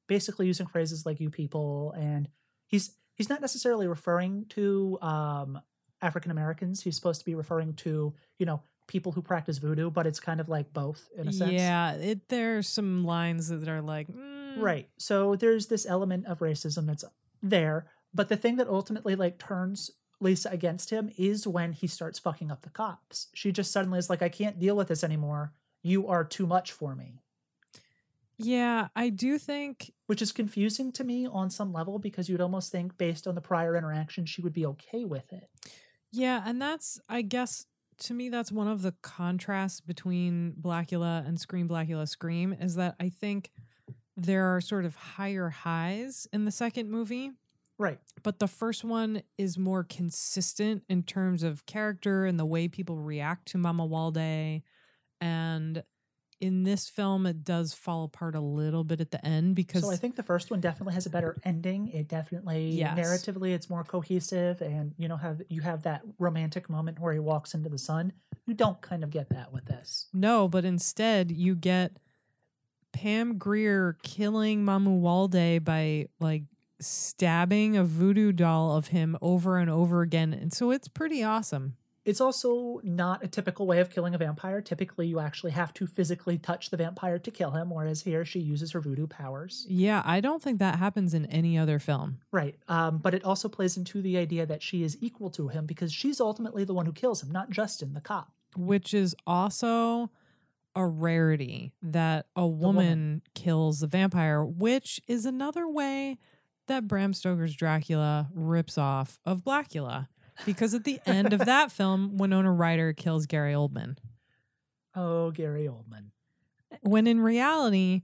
basically using phrases like "you people," and he's he's not necessarily referring to um, African Americans. He's supposed to be referring to you know people who practice voodoo, but it's kind of like both in a sense. Yeah, it there's some lines that are like, mm, Right. So there's this element of racism that's there, But the thing that ultimately like turns Lisa against him is when he starts fucking up the cops. She just suddenly is like, I can't deal with this anymore. You are too much for me. Yeah, I do think Which is confusing to me on some level because you'd almost think, based on the prior interaction, she would be okay with it. Yeah, and that's I guess to me that's one of the contrasts between Blacula and Scream Blacula Scream is that I think there are sort of higher highs in the second movie, Right. but the first one is more consistent in terms of character and the way people react to Mamuwalde and in this film it does fall apart a little bit at the end because So I think the first one definitely has a better ending. It definitely Yes. narratively it's more cohesive and you know have you have that romantic moment where he walks into the sun. You don't kind of get that with this. No, but instead you get Pam Grier killing Mamuwalde by like stabbing a voodoo doll of him over and over again. And so it's pretty awesome. It's also not a typical way of killing a vampire. Typically you actually have to physically touch the vampire to kill him, whereas here she uses her voodoo powers. Yeah, I don't think that happens in any other film. Right. Um, but it also plays into the idea that she is equal to him because she's ultimately the one who kills him, not Justin, the cop. Which is also a rarity that a woman, woman. kills the vampire, which is another way that Bram Stoker's Dracula rips off of Blacula. Because at the (laughs) end of that film, Winona Ryder kills Gary Oldman. Oh, Gary Oldman. when in reality,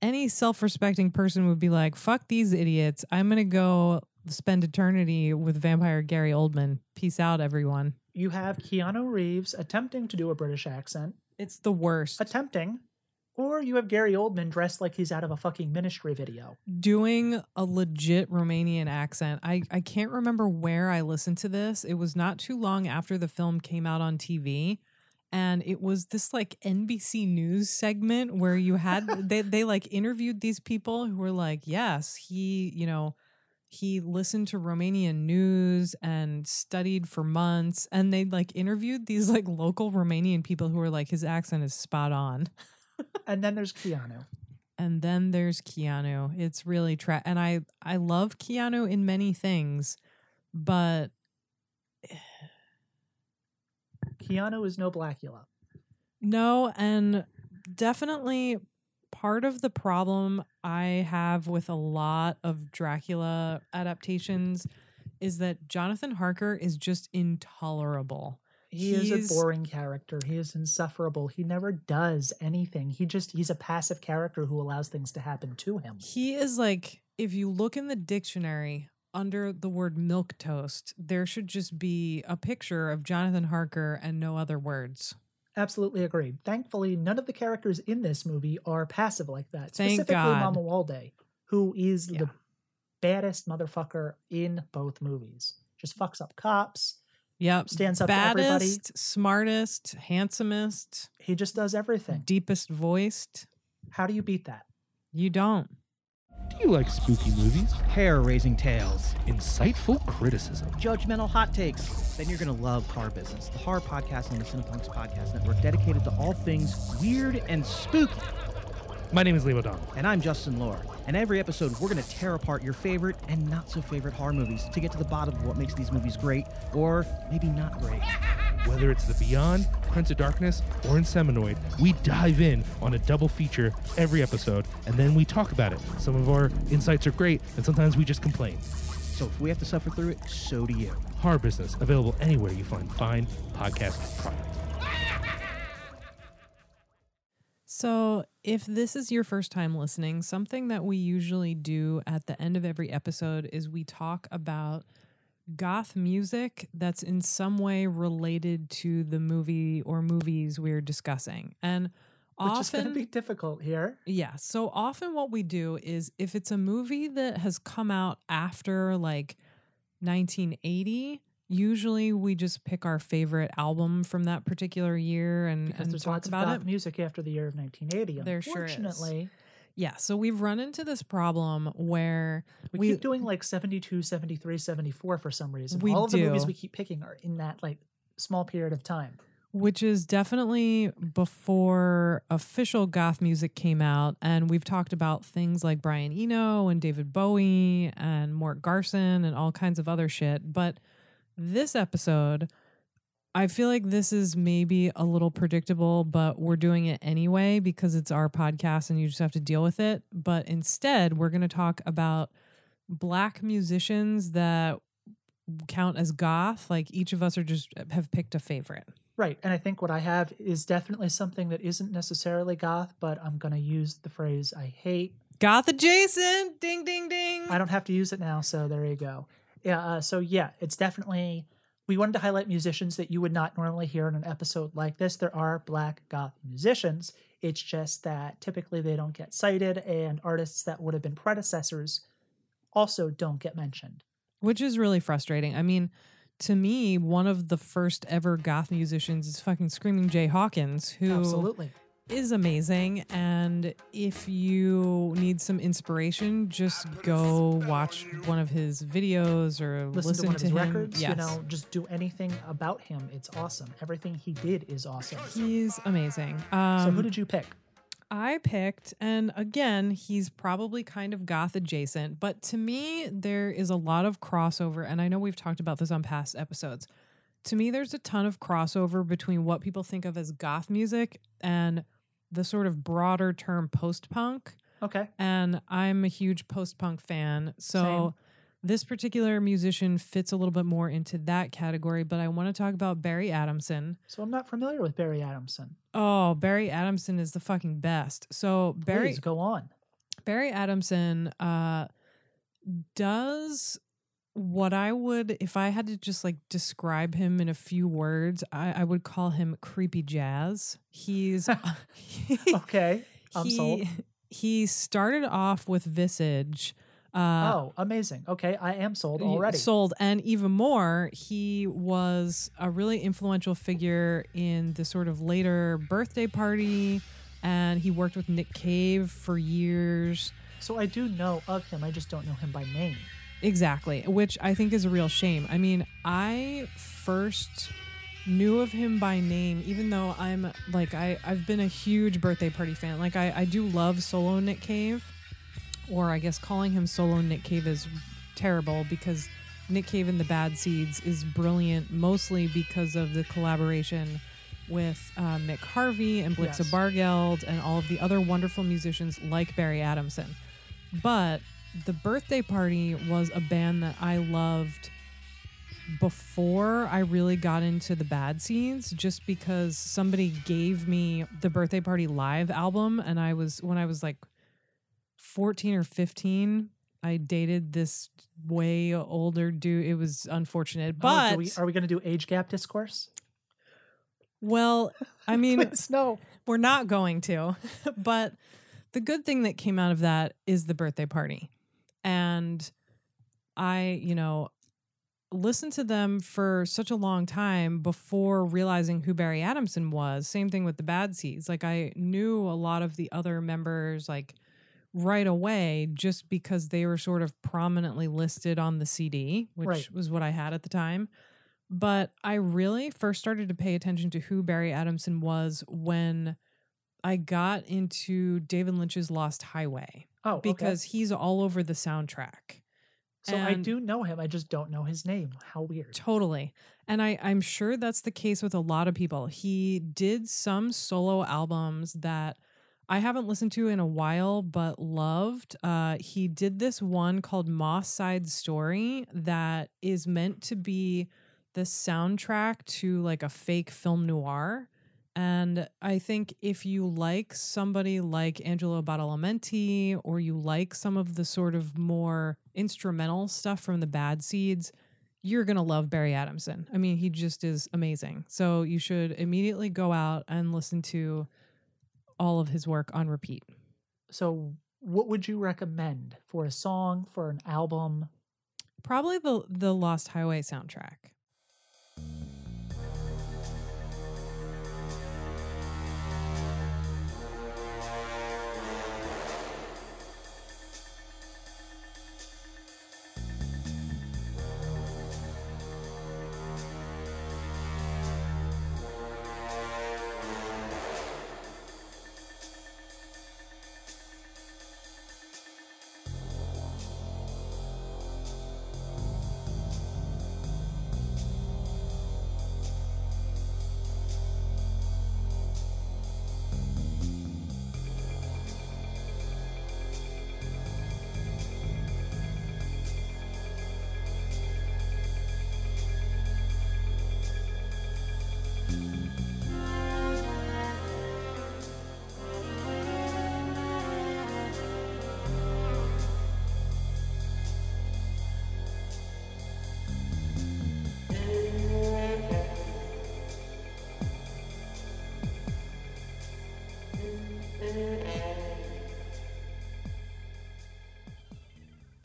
any self respecting person would be like, fuck these idiots. I'm going to go spend eternity with vampire Gary Oldman. Peace out, everyone. You have Keanu Reeves attempting to do a British accent. It's the worst. Attempting. Or you have Gary Oldman dressed like he's out of a fucking ministry video. Doing a legit Romanian accent. I, I can't remember where I listened to this. It was not too long after the film came out on TV. And it was this like NBC News segment where you had (laughs) they they like interviewed these people who were like, yes, he, you know, he listened to Romanian news and studied for months. And they like interviewed these like local Romanian people who were like, his accent is spot on. (laughs) And then there's Keanu. And then there's Keanu. It's really tra and I I love Keanu in many things, but Keanu is no Blacula. no, and definitely part of the problem I have with a lot of Dracula adaptations is that Jonathan Harker is just intolerable. He is a boring character. He is insufferable. He never does anything. He just he's a passive character who allows things to happen to him. He is like, if you look in the dictionary under the word milk toast, there should just be a picture of Jonathan Harker and no other words. Absolutely agreed. Thankfully, none of the characters in this movie are passive like that. Thank Specifically, God. Mamuwalde, who is Yeah. the baddest motherfucker in both movies. Just fucks up cops. Yep. Stands up to everybody. Baddest, smartest, handsomest, He just does everything. deepest voiced. How do you beat that? You don't. Do you like spooky movies? Hair raising tales. Insightful criticism. Judgmental hot takes. Then you're going to love Horror Business, the horror podcast on the Cinepunx Podcast Network dedicated to all things weird and spooky. My name is Liam O'Donnell. And I'm Justin Lohr. And every episode, we're going to tear apart your favorite and not so favorite horror movies to get to the bottom of what makes these movies great or maybe not great. (laughs) Whether it's The Beyond, Prince of Darkness, or Inseminoid, we dive in on a double feature every episode, and then we talk about it. Some of our insights are great, and sometimes we just complain. So if we have to suffer through it, so do you. Horror Business, available anywhere you find fine podcast product. So, if this is your first time listening, something that we usually do at the end of every episode is we talk about goth music that's in some way related to the movie or movies we're discussing. And Which is going often to be difficult here. Yeah. So often what we do is if it's a movie that has come out after like 1980, usually we just pick our favorite album from that particular year and, Because and there's talk lots of about goth it. music after the year of 1980. There sure. Unfortunately, Yeah. So we've run into this problem where we, we, keep doing like 72, 73, 74 for some reason. We All of the movies we keep picking are in that like small period of time. which is definitely before official goth music came out. And we've talked about things like Brian Eno and David Bowie and Mort Garson and all kinds of other shit. But this episode, I feel like this is maybe a little predictable, but we're doing it anyway because it's our podcast and you just have to deal with it. But instead, we're going to talk about black musicians that count as goth. Like each of us are just uh, have picked a favorite. Right. And I think what I have is definitely something that isn't necessarily goth, but I'm going to use the phrase I hate. Goth adjacent. Ding, ding, ding. I don't have to use it now, so there you go. Yeah. Uh, so, yeah, it's definitely. We wanted to highlight musicians that you would not normally hear in an episode like this. There are black goth musicians. It's just that typically they don't get cited, and artists that would have been predecessors also don't get mentioned. Which is really frustrating. I mean, to me, one of the first ever goth musicians is fucking Screaming Jay Hawkins, who Absolutely. Is amazing. And if you need some inspiration, just go watch one of his videos or Listen, listen, to one of his him. records, Yes. you know, just do anything about him. It's awesome. Everything he did is awesome. He's amazing. Um, so, who did you pick? I picked, and again, he's probably kind of goth adjacent, but to me, there is a lot of crossover. And I know we've talked about this on past episodes. To me, there's a ton of crossover between what people think of as goth music and the sort of broader term post punk. Okay. And I'm a huge post punk fan. So this particular musician fits a little bit more into that category, but I want to talk about Barry Adamson. So, I'm not familiar with Barry Adamson. Oh, Barry Adamson is the fucking best. So Barry Please go on. Barry Adamson uh does what I would if I had to just like describe him in a few words, I, I would call him creepy jazz. He's (laughs) (laughs) Okay. I'm he, sold. He started off with Visage. Uh, oh, amazing. Okay. I am sold already. Sold. And even more, he was a really influential figure in the sort of later birthday party. And he worked with Nick Cave for years. So, I do know of him. I just don't know him by name. Exactly, which I think is a real shame. I mean, I first knew of him by name, even though I'm like I I've been a huge birthday party fan. Like I I do love solo Nick Cave, or I guess calling him solo Nick Cave is terrible because Nick Cave and the Bad Seeds is brilliant, mostly because of the collaboration with uh, Mick Harvey and Blixa Yes. Bargeld and all of the other wonderful musicians like Barry Adamson. But the birthday party was a band that I loved before I really got into the Bad Seeds just because somebody gave me the birthday party live album and I was when I was like 14 or 15 I dated this way older dude it was unfortunate Oh, but do we, are we going to do age gap discourse? well I mean (laughs) Please, no. we're not going to. (laughs) but the good thing that came out of that is the birthday party. And I, you know, listened to them for such a long time before realizing who Barry Adamson was. Same thing with the Bad Seeds. Like I knew a lot of the other members like right away just because they were sort of prominently listed on the CD, which Right. was what I had at the time. But I really first started to pay attention to who Barry Adamson was when I got into David Lynch's Lost Highway. Oh, okay. because he's all over the soundtrack. So, I do know him. I just don't know his name. How weird. Totally. And I, I'm sure that's the case with a lot of people. He did some solo albums that I haven't listened to in a while, but loved. Uh, he did this one called Moss Side Story that is meant to be the soundtrack to like a fake film noir. And I think if you like somebody like Angelo Badalamenti or you like some of the sort of more instrumental stuff from the Bad Seeds, you're going to love Barry Adamson. I mean, he just is amazing. So you should immediately go out and listen to all of his work on repeat. So, what would you recommend for a song, for an album? Probably the the Lost Highway soundtrack.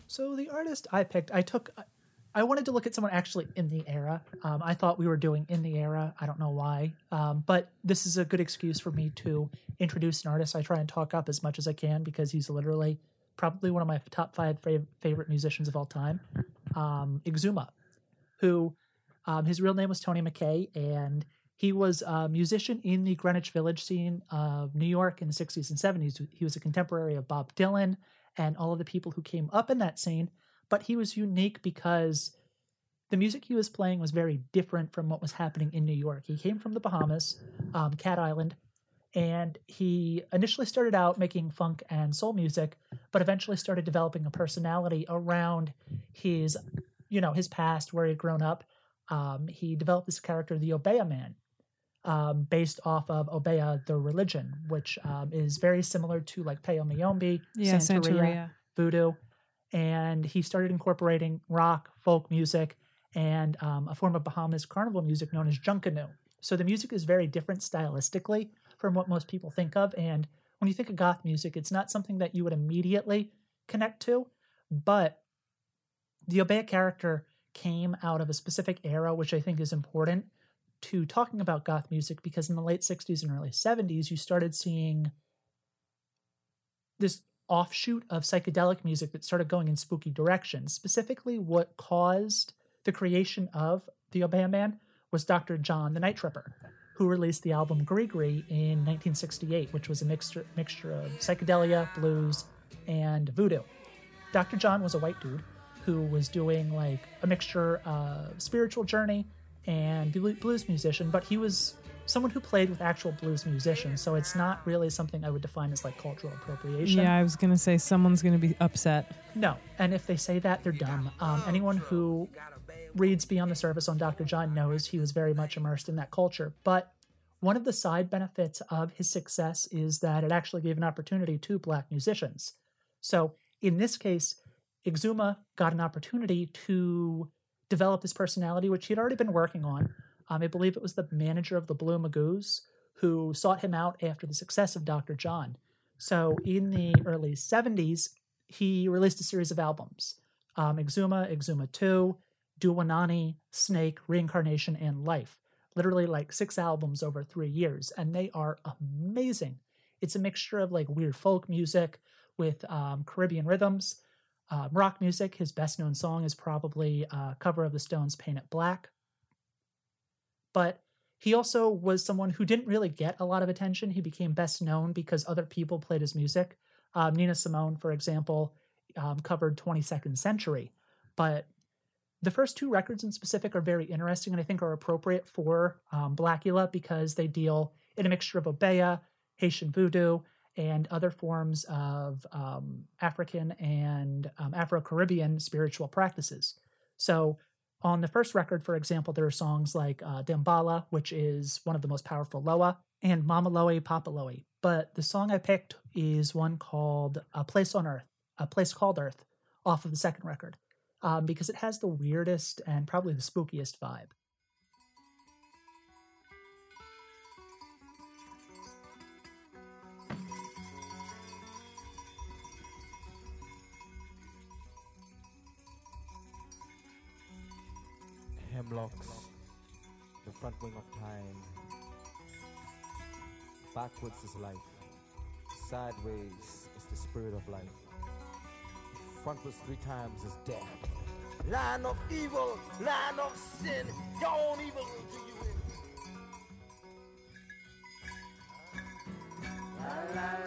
So the artist I picked, I took, I wanted to look at someone actually in the era. Um, I thought we were doing in the era. I don't know why, um, but this is a good excuse for me to introduce an artist. I try and talk up as much as I can because he's literally probably one of my top five fav- favorite musicians of all time, um, Exuma, who um, his real name was Tony McKay, and he was a musician in the Greenwich Village scene of New York in the 60s and 70s. He was a contemporary of Bob Dylan and all of the people who came up in that scene, but he was unique because the music he was playing was very different from what was happening in New York. He came from the Bahamas, um, Cat Island, and he initially started out making funk and soul music, but eventually started developing a personality around his, you know, his past, where he'd grown up. Um, he developed this character, the Obeah Man, um, based off of Obeah, the religion, which um, is very similar to like Palo Mayombe, Yeah, Santeria, Santeria. voodoo. And he started incorporating rock, folk music, and um, a form of Bahamas carnival music known as Junkanoo. So the music is very different stylistically from what most people think of. And when you think of goth music, it's not something that you would immediately connect to, but the Obeah character came out of a specific era, which I think is important to talking about goth music because in the late 60s and early 70s, you started seeing this offshoot of psychedelic music that started going in spooky directions. Specifically, what caused the creation of the Obeah Man was Dr. John the Night Tripper, who released the album Gris-Gris in 1968, which was a mixture, mixture of psychedelia, blues, and voodoo. Dr. John was a white dude who was doing like a mixture of spiritual journey and blues musician, but he was someone who played with actual blues musicians, so it's not really something I would define as like cultural appropriation. Yeah, I was gonna say someone's gonna be upset. No, and if they say that, they're dumb. Um, anyone who reads Beyond the Surface on Dr. John knows he was very much immersed in that culture. But one of the side benefits of his success is that it actually gave an opportunity to black musicians. So in this case, Exuma got an opportunity to develop his personality, which he had already been working on. Um, I believe it was the manager of the Blue Magoos who sought him out after the success of Dr. John. So in the early 70s, he released a series of albums um, Exuma, Exuma 2, Do Wah Nanny, Snake, Reincarnation, and Life. Literally like six albums over three years, and they are amazing. It's a mixture of like weird folk music with um, Caribbean rhythms, um, rock music. His best known song is probably a cover of the Stones' Paint It Black. But he also was someone who didn't really get a lot of attention. He became best known because other people played his music. Um, Nina Simone, for example, um, covered 22nd Century. But the first two records in specific are very interesting and I think are appropriate for um, Blacula because they deal in a mixture of Obeah, Haitian voodoo, and other forms of um, African and um, Afro Caribbean spiritual practices. So, on the first record, for example, there are songs like uh, Damballa, which is one of the most powerful Loa, and Mama Loi, Papa Loi. But the song I picked is one called A Place on Earth, A Place Called Earth, off of the second record, um, because it has the weirdest and probably the spookiest vibe. Hemlocks, the front wing of time. Backwards is life. Sideways is the spirit of life. Frontwards three times is death. Line of evil, line of sin, your own evil will do you in. A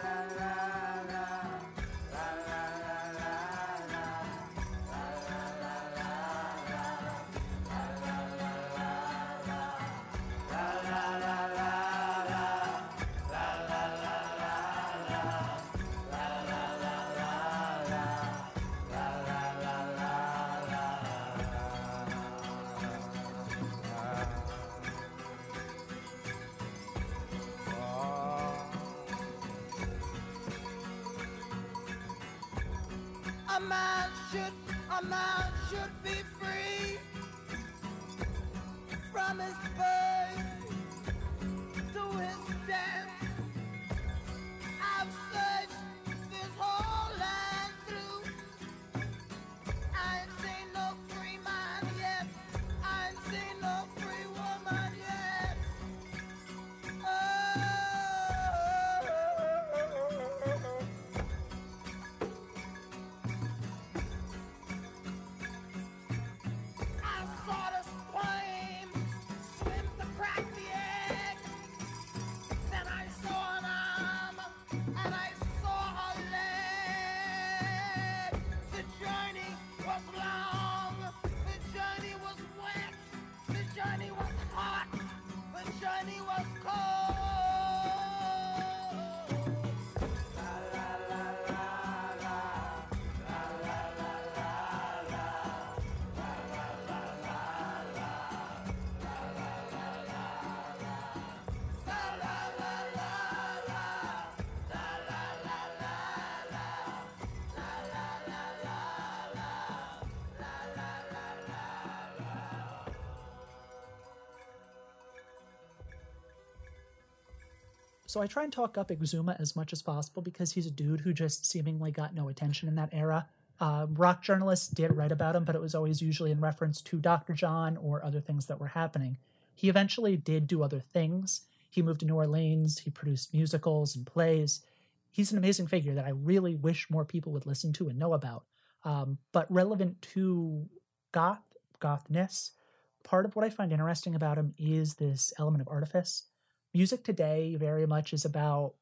a So I try and talk up Exuma as much as possible because he's a dude who just seemingly got no attention in that era. Uh, rock journalists did write about him, but it was always usually in reference to Dr. John or other things that were happening. He eventually did do other things. He moved to New Orleans, he produced musicals and plays. He's an amazing figure that I really wish more people would listen to and know about. Um, but relevant to goth, gothness, part of what I find interesting about him is this element of artifice music today very much is about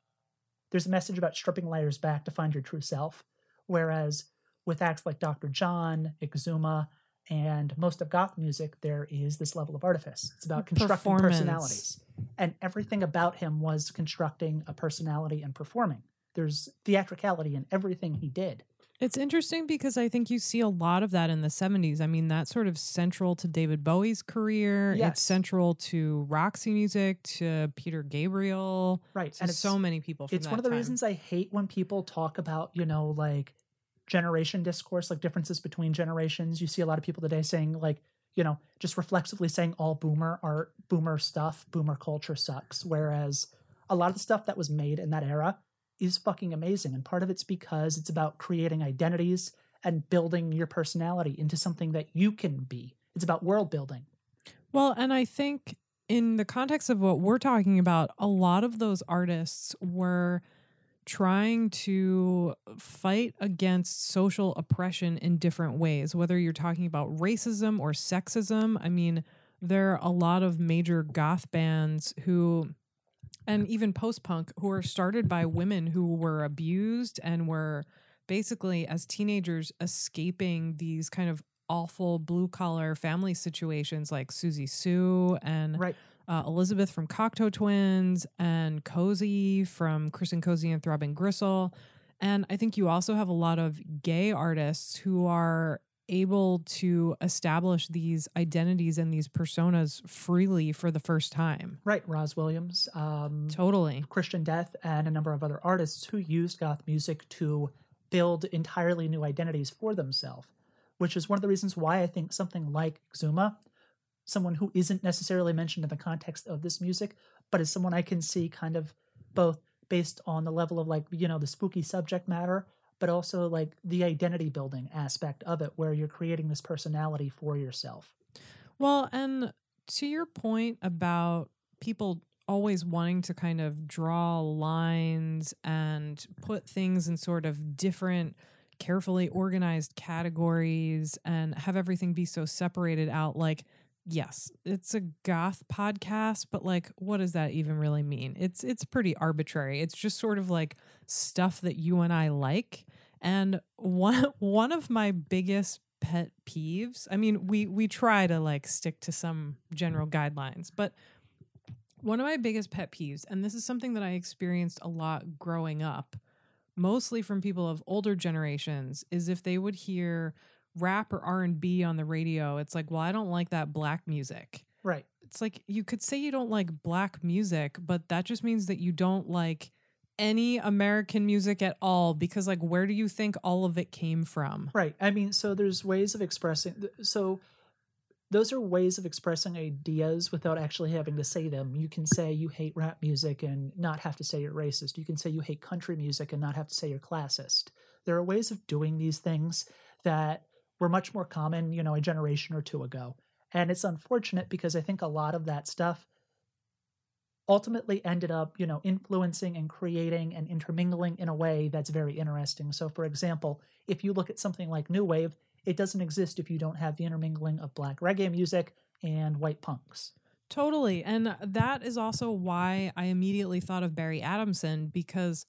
there's a message about stripping layers back to find your true self. Whereas with acts like dr john exuma and most of goth music there is this level of artifice. It's about constructing personalities. And everything about him was constructing a personality and performing. There's theatricality in everything he did It's interesting because I think you see a lot of that in the 70s. I mean, that's sort of central to David Bowie's career. Yes. It's central to Roxy music, to Peter Gabriel. Right. To so many people from it's one of the time. reasons I hate when people talk about, you know, like generation discourse, like differences between generations. You see a lot of people today saying, like, you know, just reflexively saying all boomer art, boomer stuff, boomer culture sucks. Whereas a lot of the stuff that was made in that era is fucking amazing. And part of it's because it's about creating identities and building your personality into something that you can be. It's about world building. Well, and I think in the context of what we're talking about, a lot of those artists were trying to fight against social oppression in different ways, whether you're talking about racism or sexism. I mean, there are a lot of major goth bands who and even post punk who are started by women who were abused and were basically as teenagers escaping these kind of awful blue collar family situations like Siouxsie Sioux and right. uh, Elizabeth from Cocteau Twins and Cosey from Chris and Cosey and Throbbing Gristle. And I think you also have a lot of gay artists who are able to establish these identities and these personas freely for the first time. Right, Rozz Williams, um, Totally. Christian Death, and a number of other artists who used goth music to build entirely new identities for themselves, which is one of the reasons why I think something like Exuma, someone who isn't necessarily mentioned in the context of this music, but is someone I can see kind of both based on the level of like, you know, the spooky subject matter, but also like the identity building aspect of it, where you're creating this personality for yourself. Well, and to your point about people always wanting to kind of draw lines and put things in sort of different carefully organized categories and have everything be so separated out like yes it's a goth podcast but like what does that even really mean? It's it's pretty arbitrary. It's just sort of like stuff that you and I like and one (laughs) one of my biggest pet peeves i mean we we try to like stick to some general guidelines but one of my biggest pet peeves and this is something that i experienced a lot growing up mostly from people of older generations is if they would hear rap or r&b on the radio it's like well i don't like that black music Right. it's like you could say you don't like black music but that just means that you don't like any american music at all because like where do you think all of it came from Right. I mean, so there's ways of expressing. So those are ways of expressing ideas without actually having to say them. You can say you hate rap music and not have to say you're racist. You can say you hate country music and not have to say you're classist. There are ways of doing these things that were much more common, you know, a generation or two ago. And it's unfortunate because I think a lot of that stuff ultimately ended up, you know, influencing and creating and intermingling in a way that's very interesting. So, for example, if you look at something like New Wave, it doesn't exist if you don't have the intermingling of black reggae music and white punks. Totally. And that is also why I immediately thought of Barry Adamson because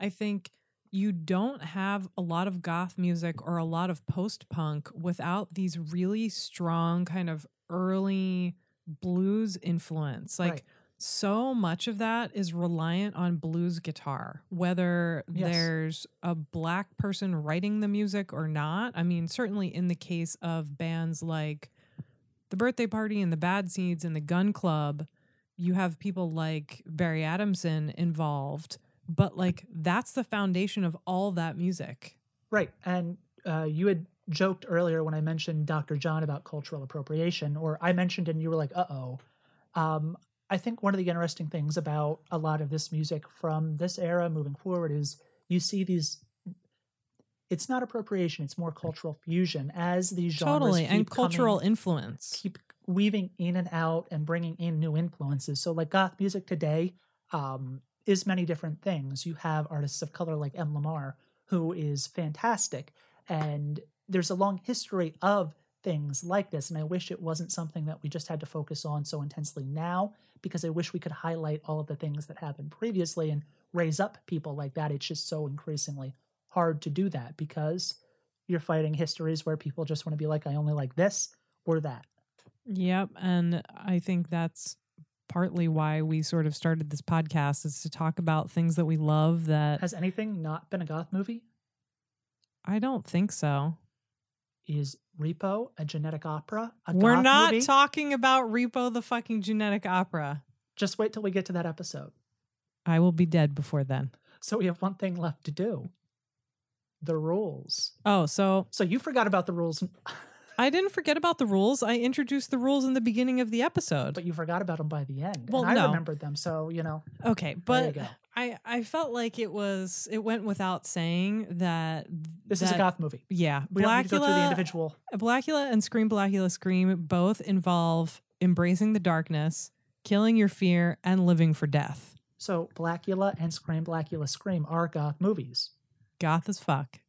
I think you don't have a lot of goth music or a lot of post punk without these really strong kind of early blues influence. Like Right. so much of that is reliant on blues guitar, whether Yes. there's a black person writing the music or not. I mean, certainly in the case of bands like the Birthday Party and the Bad Seeds and the Gun Club, you have people like Barry Adamson involved, but like that's the foundation of all that music. Right. And uh, you had joked earlier when I mentioned Dr. John about cultural appropriation, or I mentioned and you were like, uh oh. Um, I think one of the interesting things about a lot of this music from this era moving forward is you see these. It's not appropriation; it's more cultural fusion as these genres Totally. And cultural coming- influence. keep weaving in and out and bringing in new influences. So, like goth music today um, is many different things. You have artists of color like M. Lamar, who is fantastic, and there's a long history of things like this. And I wish it wasn't something that we just had to focus on so intensely now, because I wish we could highlight all of the things that happened previously and raise up people like that. It's just so increasingly hard to do that because you're fighting histories where people just want to be like, I only like this or that. Yep. And I think that's partly why we sort of started this podcast is to talk about things that we love that Has anything not been a goth movie? I don't think so. Is Repo a genetic opera? A We're goth not movie? talking about Repo the fucking genetic opera. Just wait till we get to that episode. I will be dead before then. So we have one thing left to do. The rules. Oh, so So you forgot about the rules, I didn't forget about the rules. I introduced the rules in the beginning of the episode. but you forgot about them by the end. Well, and I no. remembered them. So, you know, Okay, but. I I felt like it was it went without saying that this is a goth movie. Yeah, We need to go through the individual. Blacula and Scream Blacula Scream both involve embracing the darkness, killing your fear, and living for death. So Blacula and Scream Blacula Scream are goth movies. Goth as fuck.